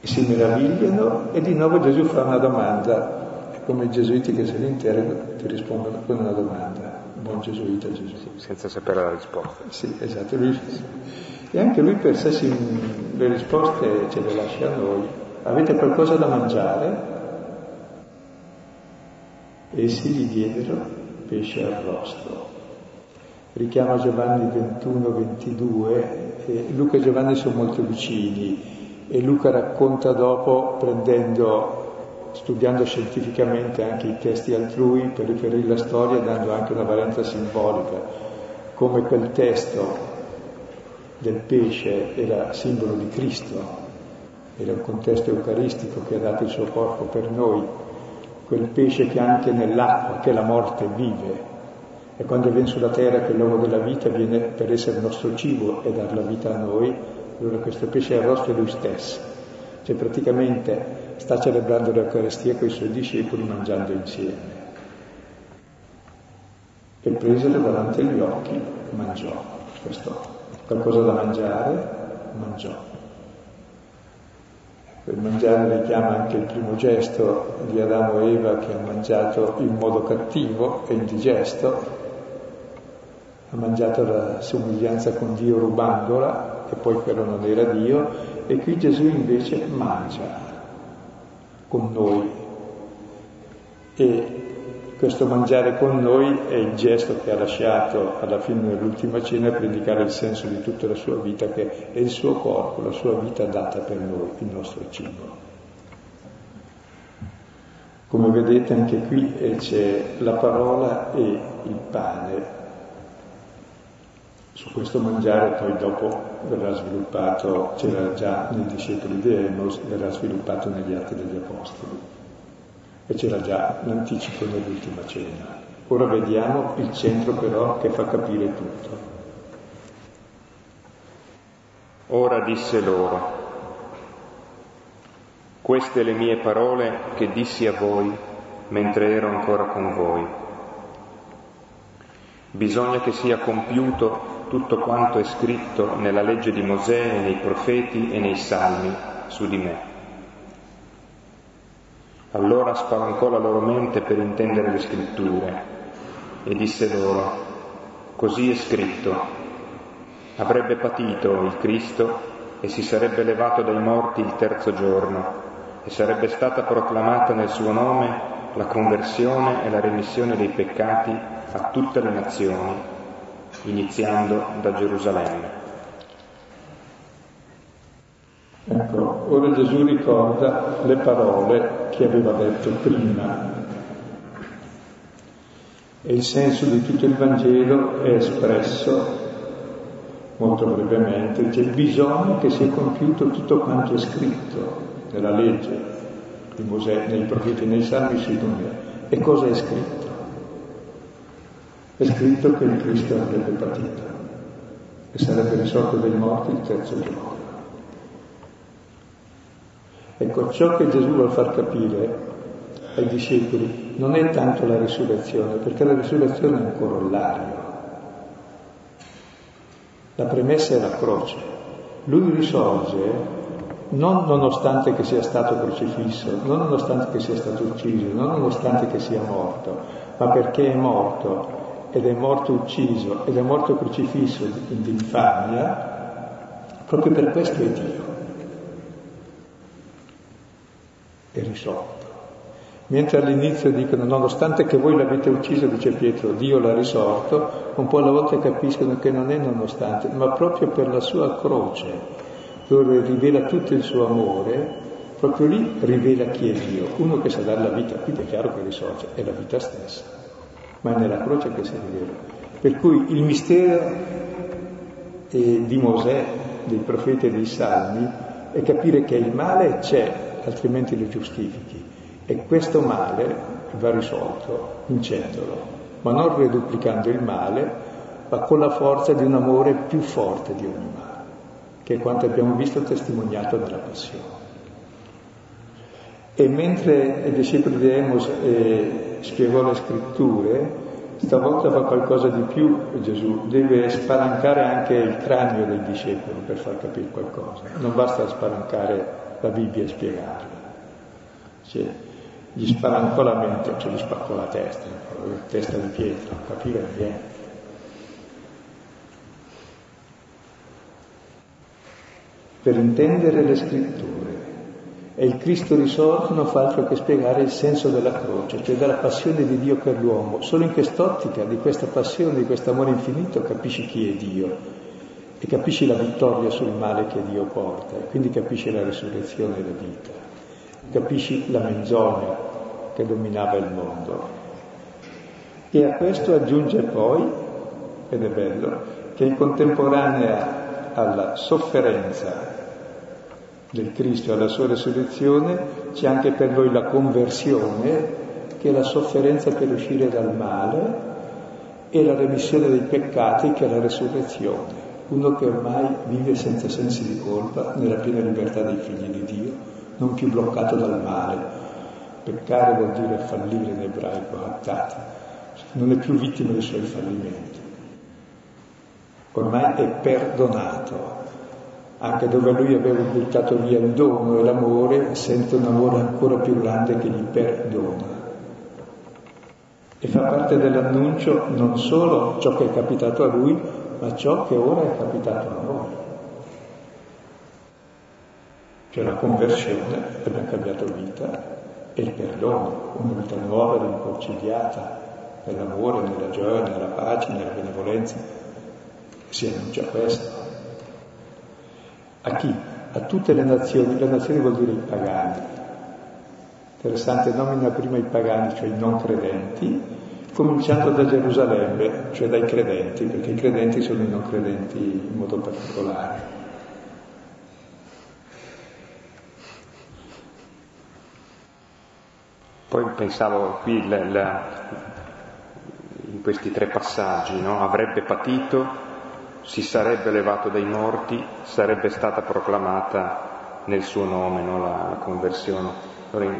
Speaker 2: E si meravigliano e di nuovo Gesù fa una domanda, è come i gesuiti che se li interrogano ti rispondono con una domanda, buon gesuita Gesù.
Speaker 1: Senza sapere la risposta.
Speaker 2: Sì, esatto, lui, e anche lui per sé si, le risposte ce le lascia a noi. Avete qualcosa da mangiare? Essi gli diedero pesce arrosto richiama Giovanni 21, 22, Luca e Giovanni sono molto vicini e Luca racconta dopo prendendo, studiando scientificamente anche i testi altrui per riferire la storia, dando anche una valenza simbolica, come quel testo del pesce era simbolo di Cristo, era un contesto eucaristico che ha dato il suo corpo per noi, quel pesce che anche nell'acqua, che la morte vive, e quando viene sulla terra che l'uomo della vita viene per essere il nostro cibo e dar la vita a noi, allora questo pesce arrosto è lui stesso. Cioè praticamente sta celebrando l'Eucaristia con i suoi discepoli mangiando insieme. E presero davanti agli occhi, mangiò. Questo qualcosa da mangiare, mangiò. Per mangiare richiama anche il primo gesto di Adamo e Eva che hanno mangiato in modo cattivo e indigesto, ha mangiato la somiglianza con Dio rubandola, e poi quello non era Dio, e qui Gesù invece mangia con noi. E questo mangiare con noi è il gesto che ha lasciato alla fine dell'ultima cena per indicare il senso di tutta la sua vita, che è il suo corpo, la sua vita data per noi, il nostro cibo. Come vedete anche qui c'è la parola e il pane, su questo mangiare poi dopo verrà sviluppato, c'era già nei discepoli di Emos, verrà sviluppato negli atti degli Apostoli e c'era già l'anticipo nell'ultima cena. Ora vediamo il centro però che fa capire tutto.
Speaker 1: Ora disse loro, queste le mie parole che dissi a voi mentre ero ancora con voi. Bisogna che sia compiuto tutto quanto è scritto nella legge di Mosè, nei profeti e nei salmi su di me. Allora spalancò la loro mente per intendere le scritture e disse loro, così è scritto, avrebbe patito il Cristo e si sarebbe levato dai morti il terzo giorno e sarebbe stata proclamata nel suo nome la conversione e la remissione dei peccati a tutte le nazioni iniziando da Gerusalemme.
Speaker 2: Ecco, ora Gesù ricorda le parole che aveva detto prima e il senso di tutto il Vangelo è espresso molto brevemente, c'è bisogno che sia compiuto tutto quanto è scritto nella legge di Mosè, nei profeti, nei salmi, sui numeri. E cosa è scritto? È scritto che il Cristo avrebbe patito e sarebbe risorto dai morti il terzo giorno. Ecco, ciò che Gesù vuole far capire ai discepoli non è tanto la risurrezione, perché la risurrezione è un corollario. La premessa è la croce. Lui risorge non nonostante che sia stato crocifisso, non nonostante che sia stato ucciso, non nonostante che sia morto, ma perché è morto ed è morto ucciso ed è morto crocifisso di infamia, proprio per questo è Dio. È risolto. Mentre all'inizio dicono, nonostante che voi l'avete ucciso, dice Pietro, Dio l'ha risorto, un po' alla volta capiscono che non è nonostante, ma proprio per la sua croce, dove rivela tutto il suo amore, proprio lì rivela chi è Dio, uno che sa dare la vita, quindi è chiaro che risorge, è la vita stessa, ma è nella croce che si rivela. Per cui il mistero eh, di Mosè, dei profeti e dei salmi, è capire che il male c'è, altrimenti lo giustifichi, e questo male va risolto vincendolo, ma non reduplicando il male, ma con la forza di un amore più forte di ogni male che è quanto abbiamo visto testimoniato nella passione. E mentre il discepolo di Emos eh, spiegò le scritture, stavolta fa qualcosa di più Gesù, deve spalancare anche il cranio del discepolo per far capire qualcosa, non basta spalancare la Bibbia e spiegarla. Cioè, gli spalancò la mente, cioè gli spaccò la testa, la testa di pietra, capire niente. per intendere le scritture. E il Cristo risorto non fa altro che spiegare il senso della croce, cioè della passione di Dio per l'uomo. Solo in quest'ottica di questa passione, di questo amore infinito, capisci chi è Dio e capisci la vittoria sul male che Dio porta, e quindi capisci la risurrezione e la vita, capisci la menzogna che dominava il mondo. E a questo aggiunge poi, ed è bello, che in contemporanea alla sofferenza del Cristo e alla sua resurrezione c'è anche per noi la conversione, che è la sofferenza per uscire dal male, e la remissione dei peccati, che è la resurrezione. Uno che ormai vive senza sensi di colpa, nella piena libertà dei figli di Dio, non più bloccato dal male. Peccare vuol dire fallire in ebraico, attati. Non è più vittima dei suoi fallimenti. Ormai è perdonato, anche dove lui aveva buttato via il dono e l'amore, sente un amore ancora più grande che gli perdona. E fa parte dell'annuncio non solo ciò che è capitato a lui, ma ciò che ora è capitato a noi. Cioè la conversione, abbiamo cambiato vita, e il perdono, una vita nuova, rinconciliata, nell'amore, nella gioia, nella pace, nella benevolenza. Si annuncia questo. A chi? A tutte le nazioni, le nazioni vuol dire i pagani. Interessante, nomina prima i pagani, cioè i non credenti, cominciando da Gerusalemme, cioè dai credenti, perché i credenti sono i non credenti in modo particolare.
Speaker 1: Poi pensavo qui la, la, in questi tre passaggi, no? avrebbe patito si sarebbe levato dai morti, sarebbe stata proclamata nel suo nome no? la, conversione. Allora,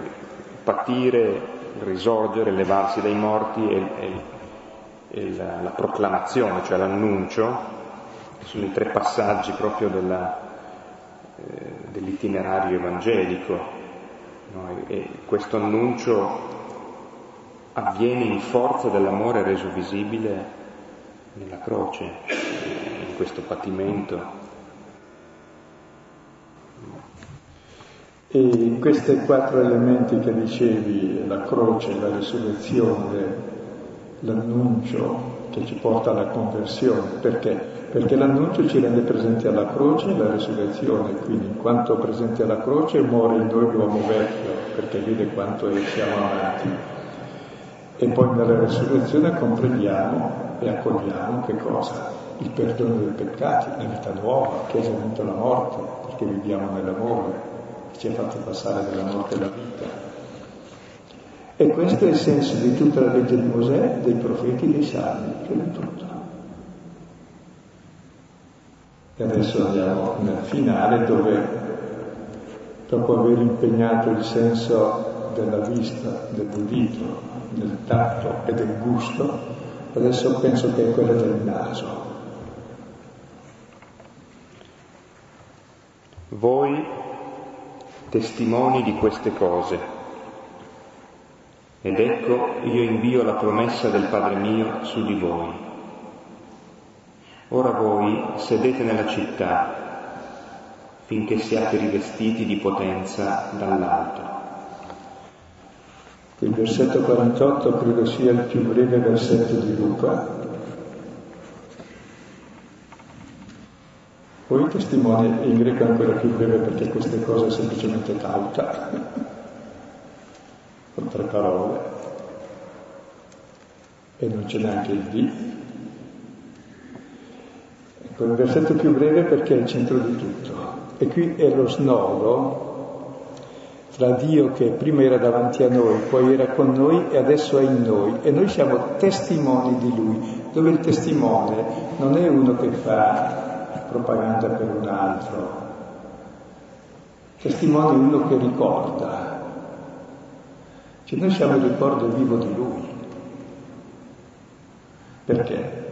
Speaker 1: patire, risorgere, levarsi dai morti e, la, la, proclamazione, cioè l'annuncio, sono i tre passaggi proprio della, eh, dell'itinerario evangelico. No? E, e questo annuncio avviene in forza dell'amore reso visibile nella croce, questo patimento.
Speaker 2: E in questi quattro elementi che dicevi, la croce, la risurrezione, l'annuncio che ci porta alla conversione, perché? Perché l'annuncio ci rende presenti alla croce e la risurrezione, quindi in quanto presenti alla croce muore in noi l'uomo vecchio, perché vede quanto siamo amati. E poi nella risurrezione comprendiamo e accogliamo che cosa? Il perdono dei peccati, la vita nuova, che ha vinto la morte, perché viviamo nell'amore, che ci ha fatto passare dalla morte alla vita. E questo è il senso di tutta la legge di Mosè, dei profeti, dei salmi, che è tutto. E adesso andiamo nel finale dove, dopo aver impegnato il senso della vista, dell'udito, del tatto e del gusto, adesso penso che è quella del naso.
Speaker 1: Voi testimoni di queste cose. Ed ecco io invio la promessa del Padre mio su di voi. Ora voi sedete nella città finché siate rivestiti di potenza dall'alto.
Speaker 2: Il versetto 48 credo sia il più breve versetto di Luca. Poi testimone in greco è ancora più breve perché queste cose è semplicemente tauta, (laughs) con tre parole, e non c'è neanche il di. Ecco, il versetto più breve perché è il centro di tutto. E qui è lo snodo tra Dio che prima era davanti a noi, poi era con noi e adesso è in noi. E noi siamo testimoni di Lui, dove il testimone non è uno che fa propaganda per un altro, testimone è uno che ricorda. Cioè noi siamo il ricordo vivo di Lui. Perché?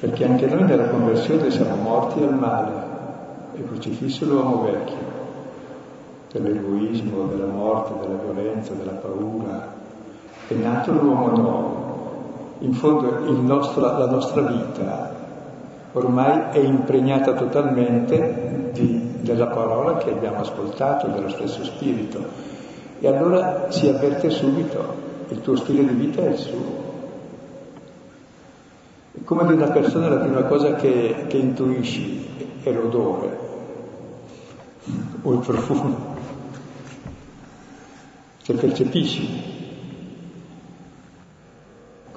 Speaker 2: Perché anche noi nella conversione siamo morti al male e crocifisso l'uomo vecchio, dell'egoismo, della morte, della violenza, della paura. È nato l'uomo nuovo. In fondo nostro, la nostra vita ormai è impregnata totalmente di, della parola che abbiamo ascoltato, dello stesso spirito. E allora si avverte subito, il tuo stile di vita è il suo. Come di una persona la prima cosa che, che intuisci è l'odore o il profumo, che percepisci.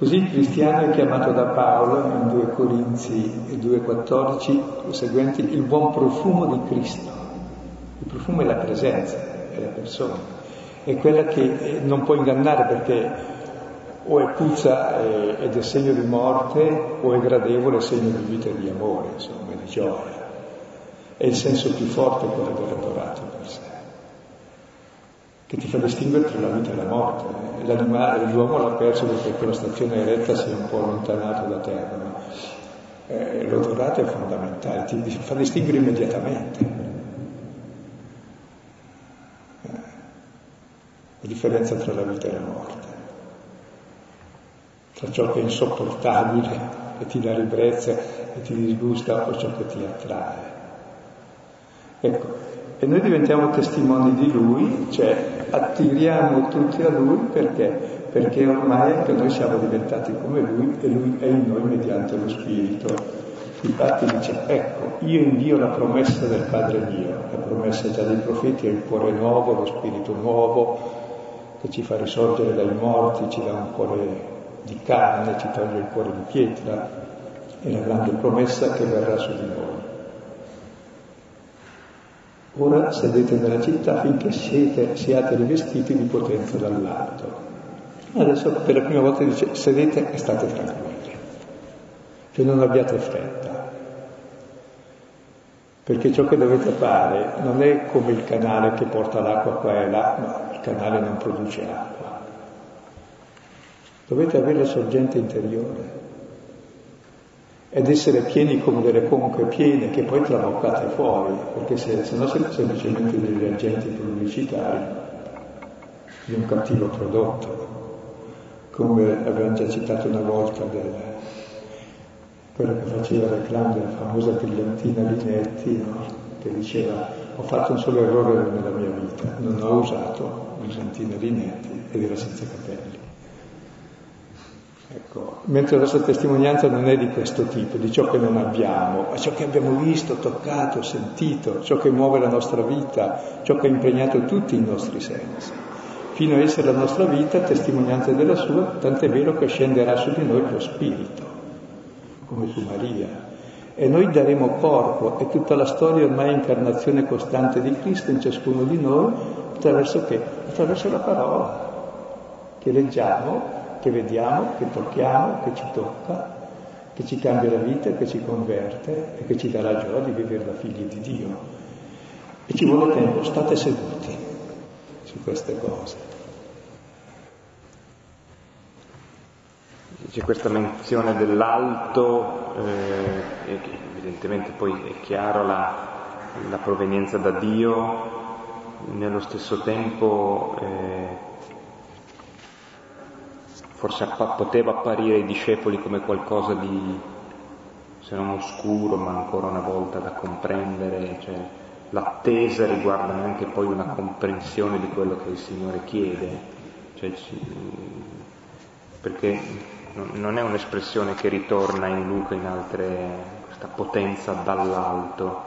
Speaker 2: Così il cristiano è chiamato da Paolo in 2 Corinzi 2,14 seguenti il buon profumo di Cristo. Il profumo è la presenza, è la persona, è quella che non può ingannare perché o è puzza ed è segno di morte o è gradevole segno di vita e di amore, insomma, di gioia è il senso più forte quello dell'adorato per sé, che ti fa distinguere tra la vita e la morte. L'animale, l'uomo l'ha perso perché quella stazione eretta si è un po' allontanato da terra, ma eh, l'adorato è fondamentale, ti fa distinguere immediatamente. Eh, la differenza tra la vita e la morte, tra ciò che è insopportabile e ti dà ribrezza e ti disgusta o ciò che ti attrae. Ecco, e noi diventiamo testimoni di Lui, cioè attiriamo tutti a Lui perché? Perché ormai anche noi siamo diventati come Lui e Lui è in noi mediante lo Spirito. Infatti dice, ecco, io invio la promessa del Padre mio, la promessa già dei profeti è il cuore nuovo, lo Spirito nuovo, che ci fa risorgere dai morti, ci dà un cuore di carne, ci toglie il cuore di pietra, è la grande promessa che verrà su di noi. Ora sedete nella città finché siete, siate rivestiti di potenza dall'alto. Adesso per la prima volta dice sedete e state tranquilli, cioè non abbiate fretta, perché ciò che dovete fare non è come il canale che porta l'acqua qua e là, no, il canale non produce acqua. Dovete avere la sorgente interiore ed essere pieni come delle conche piene che poi traboccate fuori, perché se, se no siete semplicemente degli agenti pubblicitari di un cattivo prodotto, come abbiamo già citato una volta del, quello che faceva la reclama della famosa brillantina Linetti, no? che diceva ho fatto un solo errore nella mia vita, non ho usato brillantina Linetti ed era senza capelli. Ecco, mentre la sua testimonianza non è di questo tipo, di ciò che non abbiamo, ma ciò che abbiamo visto, toccato, sentito, ciò che muove la nostra vita, ciò che ha impregnato tutti i nostri sensi, fino a essere la nostra vita testimonianza della sua, tant'è vero che scenderà su di noi lo Spirito, come su Maria. E noi daremo corpo e tutta la storia ormai è incarnazione costante di Cristo in ciascuno di noi, attraverso che? Attraverso la parola che leggiamo che vediamo, che tocchiamo, che ci tocca, che ci cambia la vita, che ci converte e che ci dà la gioia di vivere da figli di Dio. E ci vuole tempo, state seduti su queste cose.
Speaker 1: C'è questa menzione dell'alto, eh, evidentemente poi è chiaro la, la provenienza da Dio, nello stesso tempo eh, forse poteva apparire ai discepoli come qualcosa di, se non oscuro, ma ancora una volta da comprendere, cioè, l'attesa riguarda anche poi una comprensione di quello che il Signore chiede, cioè, perché non è un'espressione che ritorna in Luca in altre, questa potenza dall'alto,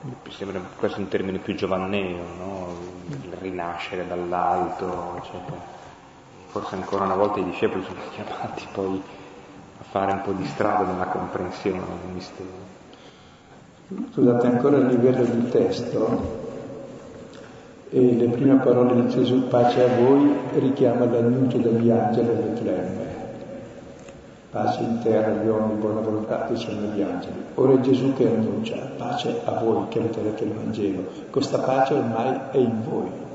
Speaker 1: mi sembra questo un termine più giovanneo, no? rinascere dall'alto, eccetera. Forse ancora una volta i discepoli sono chiamati poi a fare un po' di strada nella comprensione del mistero.
Speaker 2: Scusate, ancora a livello di testo, e le prime parole di Gesù, pace a voi, richiama l'annuncio degli angeli alle Betlemme pace in terra agli uomini buona volontà che sono gli angeli. Ora è Gesù che annuncia pace a voi che avete letto il Vangelo. Questa pace ormai è in voi.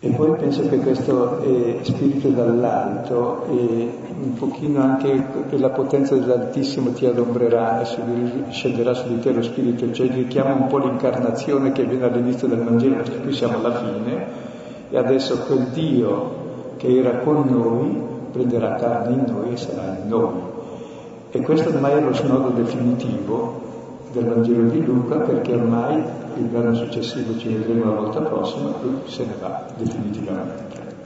Speaker 2: E poi penso che questo eh, spirito dall'alto e un pochino anche la potenza dell'Altissimo ti adombrerà e scenderà su di te lo spirito, cioè richiama un po' l'incarnazione che viene all'inizio del Vangelo, perché qui siamo alla fine, e adesso quel Dio che era con noi, prenderà carne in noi e sarà in noi. E questo ormai è lo snodo definitivo del Vangelo di Luca perché ormai il brano successivo ci vedremo la volta prossima, lui se ne va definitivamente.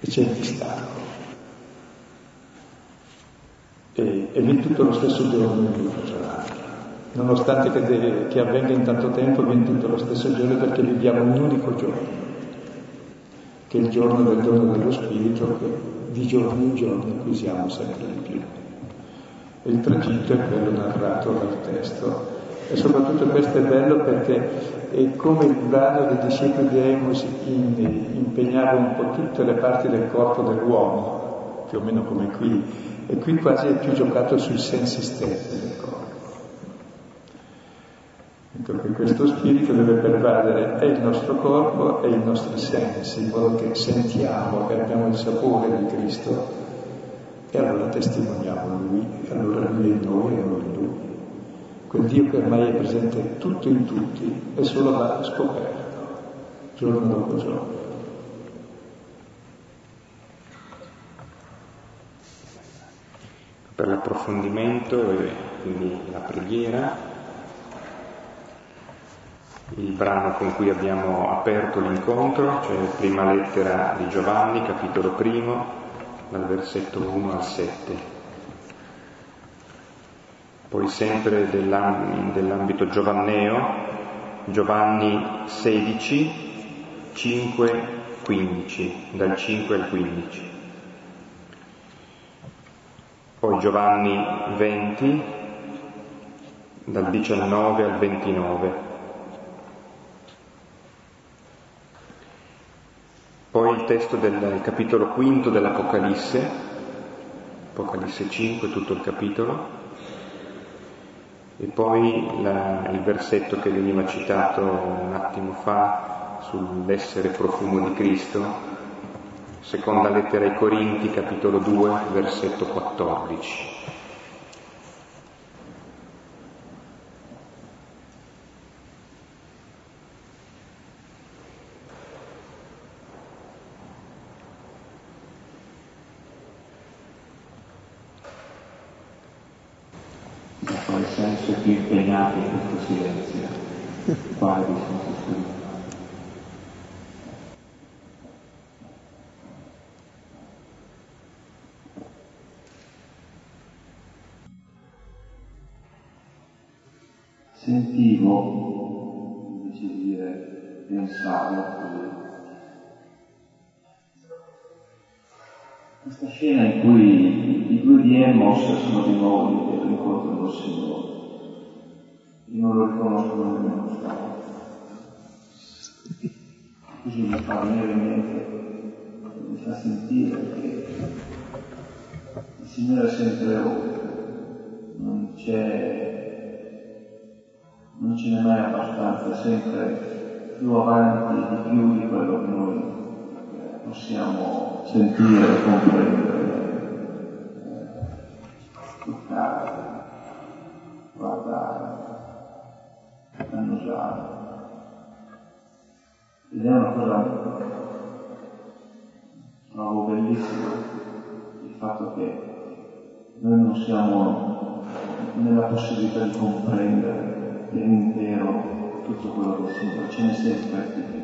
Speaker 2: E c'è il distacco. E, e lì tutto lo stesso giorno in Luca tra. Nonostante che, deve, che avvenga in tanto tempo, viene tutto lo stesso giorno perché viviamo un unico giorno che è il giorno del dono dello Spirito che di giorno in giorno acquisiamo sempre di più. Il tragitto è quello narrato dal testo. E soprattutto questo è bello perché è come il brano dei discepoli di Amos in, impegnava un po' tutte le parti del corpo dell'uomo, più o meno come qui, e qui quasi è più giocato sui sensi stessi del corpo. Ecco che questo spirito deve pervadere e il nostro corpo e i nostri sensi, in modo che sentiamo che abbiamo il sapore di Cristo e allora testimoniamo Lui, e allora Lui è noi e noi Lui. Quel Dio che ormai è presente tutto in tutti e solo va scoperto, giorno dopo giorno.
Speaker 1: Per l'approfondimento e quindi la preghiera il brano con cui abbiamo aperto l'incontro, cioè prima lettera di Giovanni, capitolo primo, dal versetto 1 al 7. Poi sempre dell'ambito giovanneo, Giovanni 16, 5, 15, dal 5 al 15. Poi Giovanni 20, dal 19 al 29. Poi il testo del capitolo quinto dell'Apocalisse, Apocalisse 5, tutto il capitolo, e poi la, il versetto che veniva citato un attimo fa sull'essere profumo di Cristo, seconda lettera ai Corinti, capitolo 2, versetto 14.
Speaker 3: sentivo, invece di dire pensavo, questa scena in cui i due di Emos sono di nuovo l'incontro del Signore. Io non lo riconosco nemmeno stato. Così mi fa venire in mente, mi fa sentire che il Signore è sempre oltre, non c'è non ce n'è mai abbastanza, sempre più avanti di più di quello che noi eh, possiamo sentire, e comprendere, toccare, guardare, annusare. Ed è una cosa, trovo bellissima, il fatto che noi non siamo nella possibilità di comprendere l'intero tutto quello che si ce ne si aspetti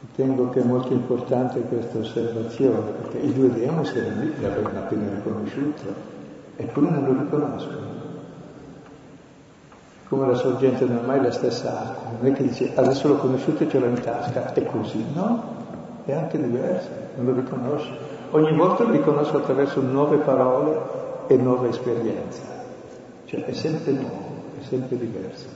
Speaker 2: Ritengo che è molto importante questa osservazione, perché i due demos erano lì, l'avevano appena riconosciuto, eppure non lo riconoscono. Come la sorgente non è mai la stessa acqua, non è che dice adesso l'ho conosciuto e ce l'ho in tasca, è così, no? È anche diverso, non lo riconosce. Ogni volta lo riconosco attraverso nuove parole e nuove esperienze, cioè è sempre nuovo, è sempre diverso.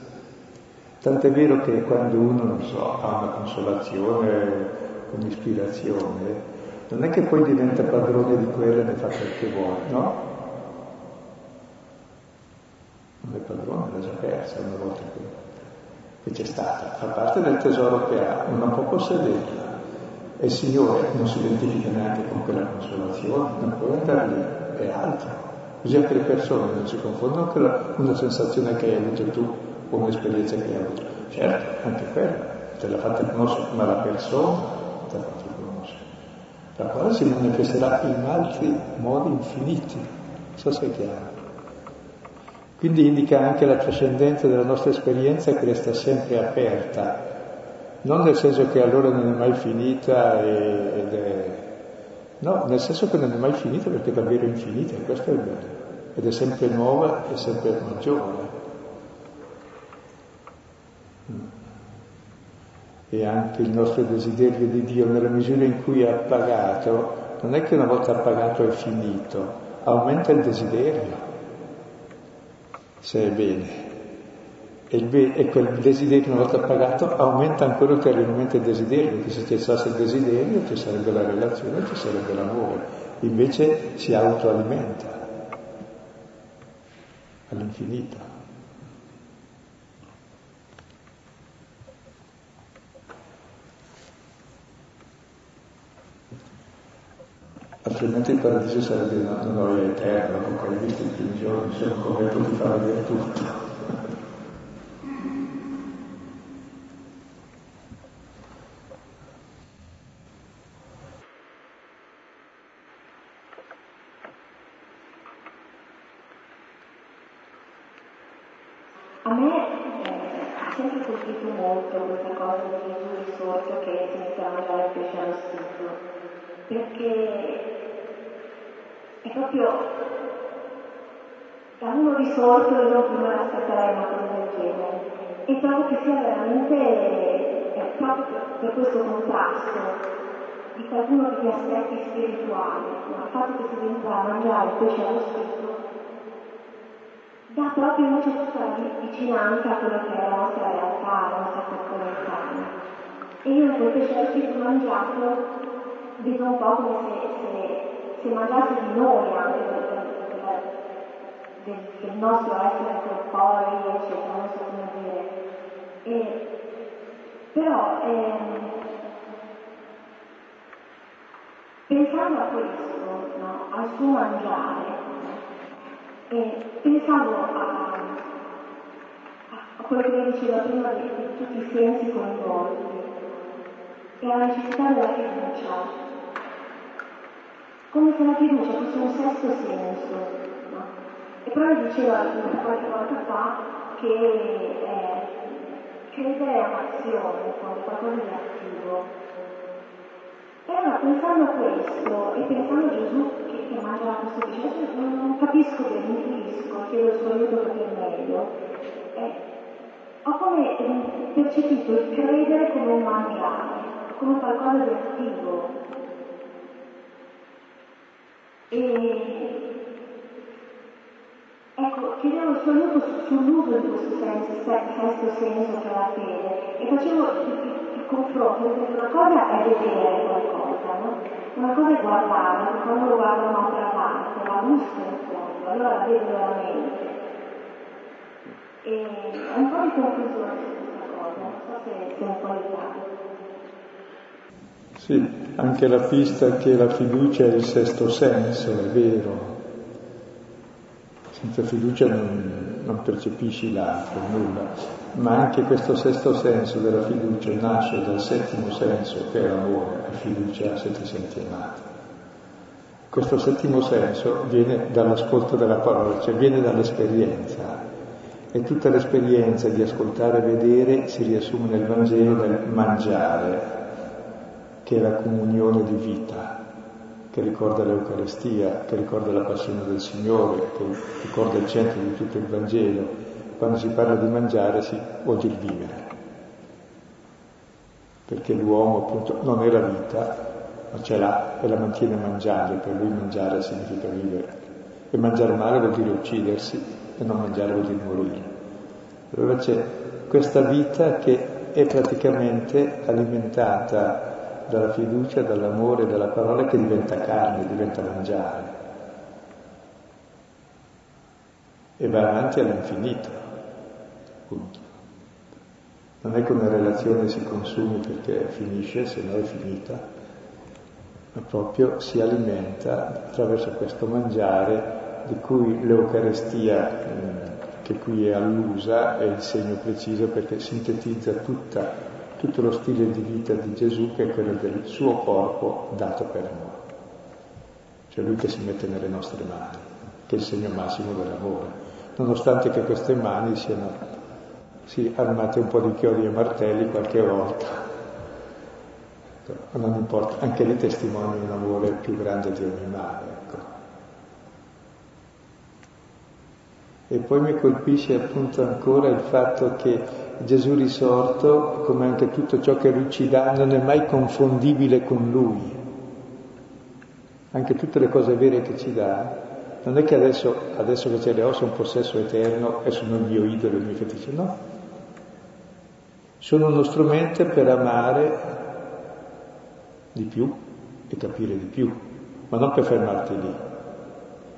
Speaker 2: Tant'è vero che quando uno, non so, ha una consolazione, un'ispirazione, non è che poi diventa padrone di quella e ne fa quel che vuole, no? Non è padrone, l'ha già persa una volta che, che c'è stata, fa parte del tesoro che ha, non può possederla. E il Signore non si identifica neanche con quella consolazione, non può andare lì, è altro. Così anche le persone non si confondono con una sensazione che hai avuto tu o un'esperienza che hai avuto. Certo, anche quella, te l'ha fatta conoscere, ma la persona te l'ha fatta conoscere, la quale si manifesterà in altri modi infiniti. So se è chiaro. Quindi indica anche la trascendenza della nostra esperienza che resta sempre aperta, non nel senso che allora non è mai finita ed è... No, nel senso che non è mai finita perché è davvero infinita, questo è il bello. Ed è sempre nuova e sempre maggiore. e anche il nostro desiderio di Dio nella misura in cui è appagato, non è che una volta appagato è finito, aumenta il desiderio, se è bene. E, quel desiderio una volta appagato aumenta ancora ulteriormente il desiderio, perché se cessasse il desiderio ci sarebbe la relazione, ci sarebbe l'amore, invece si autoalimenta all'infinito. altrimenti il paradiso sarebbe una noia eterna, dopo hai visto i primi giorni, sono come potuti fare vedere tutto.
Speaker 4: A me eh, ha sempre colpito molto questa cosa di Gesù risorto che si inizia a mangiare il pesce allo studio perché è proprio da risorto io prima aspetterei una cosa del genere e trovo che sia veramente eh, proprio per, per, questo contrasto di qualcuno degli aspetti spirituali, no? il fatto che si venga a mangiare il pesce allo spirito dà proprio invece tutta la vicinanza a quello che è la nostra realtà, la nostra corporalità. E io quel pesce allo spirito mangiato vedo un po' come se, se, se mangiasse di noi anche del nostro essere corporei, eccetera, non so come dire. E, però ehm, pensando a questo, no, al suo mangiare, e pensavo a, a quello che diceva prima di, di tutti i sensi coinvolti e alla necessità della fiducia come se la fiducia fosse un sesto senso. Proprio diceva qualche volta fa che eh, credere è un'azione, qualcosa di attivo. E allora pensando a questo e pensando a Gesù che, che mangia questo pesce, non, non capisco bene, mi capisco, chiedo il suo aiuto per è meglio. Eh, ho come percepito il credere come un mangiare, come qualcosa di attivo, e ecco, chiedevo il suo aiuto sull'uso di questo senso, sesto senso è la fede, e facevo il, confronto, perché una cosa è vedere qualcosa, no? Una cosa è guardare, quando lo guardo un'altra parte, la busco in fondo, allora vedo veramente. E è un po' di confusione su questa cosa, non so se, un po' aiutato.
Speaker 2: Sì, anche la pista che la fiducia è il sesto senso, è vero. Senza fiducia non, non percepisci l'altro, nulla, ma anche questo sesto senso della fiducia nasce dal settimo senso che è l'amore, la fiducia se ti senti amato. Questo settimo senso viene dall'ascolto della parola, cioè viene dall'esperienza. E tutta l'esperienza di ascoltare e vedere si riassume nel Vangelo nel mangiare, che è la comunione di vita, che ricorda l'Eucarestia, che ricorda la passione del Signore, che ricorda il centro di tutto il Vangelo. Quando si parla di mangiare si vuol dire vivere, perché l'uomo appunto non è la vita, ma ce l'ha e la mantiene mangiando, per lui mangiare significa vivere. E mangiare male vuol dire uccidersi e non mangiare vuol dire morire. Allora c'è questa vita che è praticamente alimentata dalla fiducia, dall'amore, dalla parola che diventa carne, diventa mangiare. E va avanti all'infinito, appunto. Non è che una relazione si consumi perché finisce, se no è finita ma proprio si alimenta attraverso questo mangiare di cui l'Eucarestia, che qui è allusa, è il segno preciso perché sintetizza tutta, tutto lo stile di vita di Gesù che è quello del suo corpo dato per amore. Cioè lui che si mette nelle nostre mani, che è il segno massimo dell'amore, nonostante che queste mani siano sì, armate un po' di chiodi e martelli qualche volta, Ecco, non importa, anche lì testimonia un amore più grande di ogni male. Ecco. E poi mi colpisce appunto ancora il fatto che Gesù risorto, come anche tutto ciò che lui ci dà, non è mai confondibile con lui. Anche tutte le cose vere che ci dà, non è che adesso, adesso che ce le ho sono un possesso eterno e sono il mio idolo, il mio fetice, no. Sono uno strumento per amare di più e capire di più, ma non per fermarti lì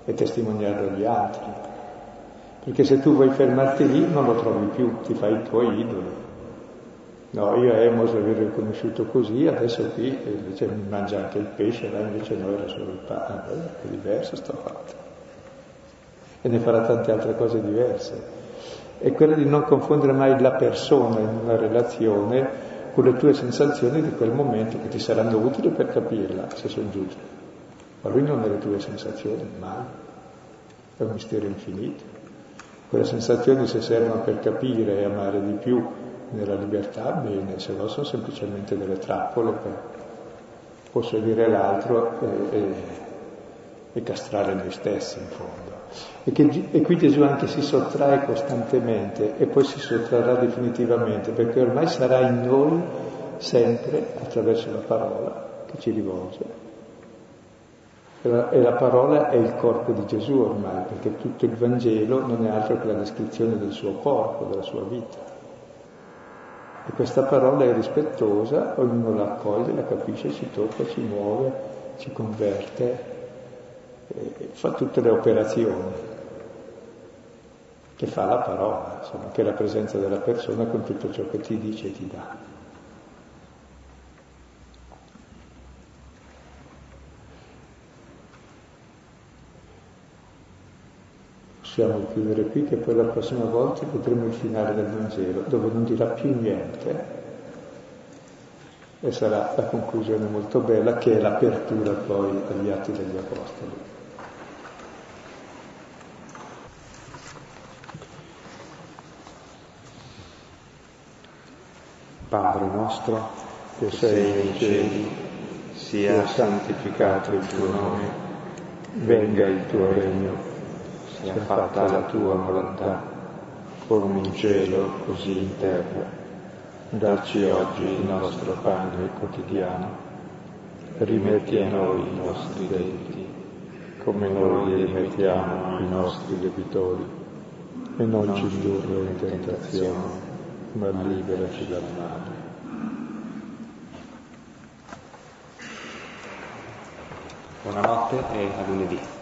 Speaker 2: e testimoniarlo agli altri. Perché se tu vuoi fermarti lì non lo trovi più, ti fai i tuoi idoli. No, io Emos l'avevo riconosciuto così, adesso qui invece mangia anche il pesce, là invece no, era solo il pane, è diverso sto fatto. E ne farà tante altre cose diverse. È quello di non confondere mai la persona in una relazione con le tue sensazioni di quel momento che ti saranno utili per capirla, se sono giuste. Ma lui non è le tue sensazioni, mai. È un mistero infinito. Quelle sensazioni se servono per capire e amare di più nella libertà, bene, se no sono semplicemente delle trappole per possedere l'altro e, e, e castrare noi stessi in fondo. E, che, e qui Gesù anche si sottrae costantemente e poi si sottrarrà definitivamente, perché ormai sarà in noi sempre attraverso la parola che ci rivolge. E la, la parola è il corpo di Gesù ormai, perché tutto il Vangelo non è altro che la descrizione del suo corpo, della sua vita. E questa parola è rispettosa, ognuno la accoglie, la capisce, ci tocca, ci muove, ci converte, fa tutte le operazioni che fa la parola, insomma, che è la presenza della persona con tutto ciò che ti dice e ti dà. Possiamo chiudere qui che poi la prossima volta vedremo il finale del Vangelo, dove non dirà più niente. E sarà la conclusione molto bella che è l'apertura poi agli atti degli Apostoli.
Speaker 1: Padre nostro, che sei nei cieli, sia santificato il tuo nome, venga il tuo regno, sia fatta la tua volontà, come in cielo, così in terra. Dacci oggi il nostro pane quotidiano, rimetti a noi i nostri debiti, come noi rimettiamo ai nostri debitori, e non ci indurre in tentazione ma liberaci dal male. Buonanotte e a lunedì.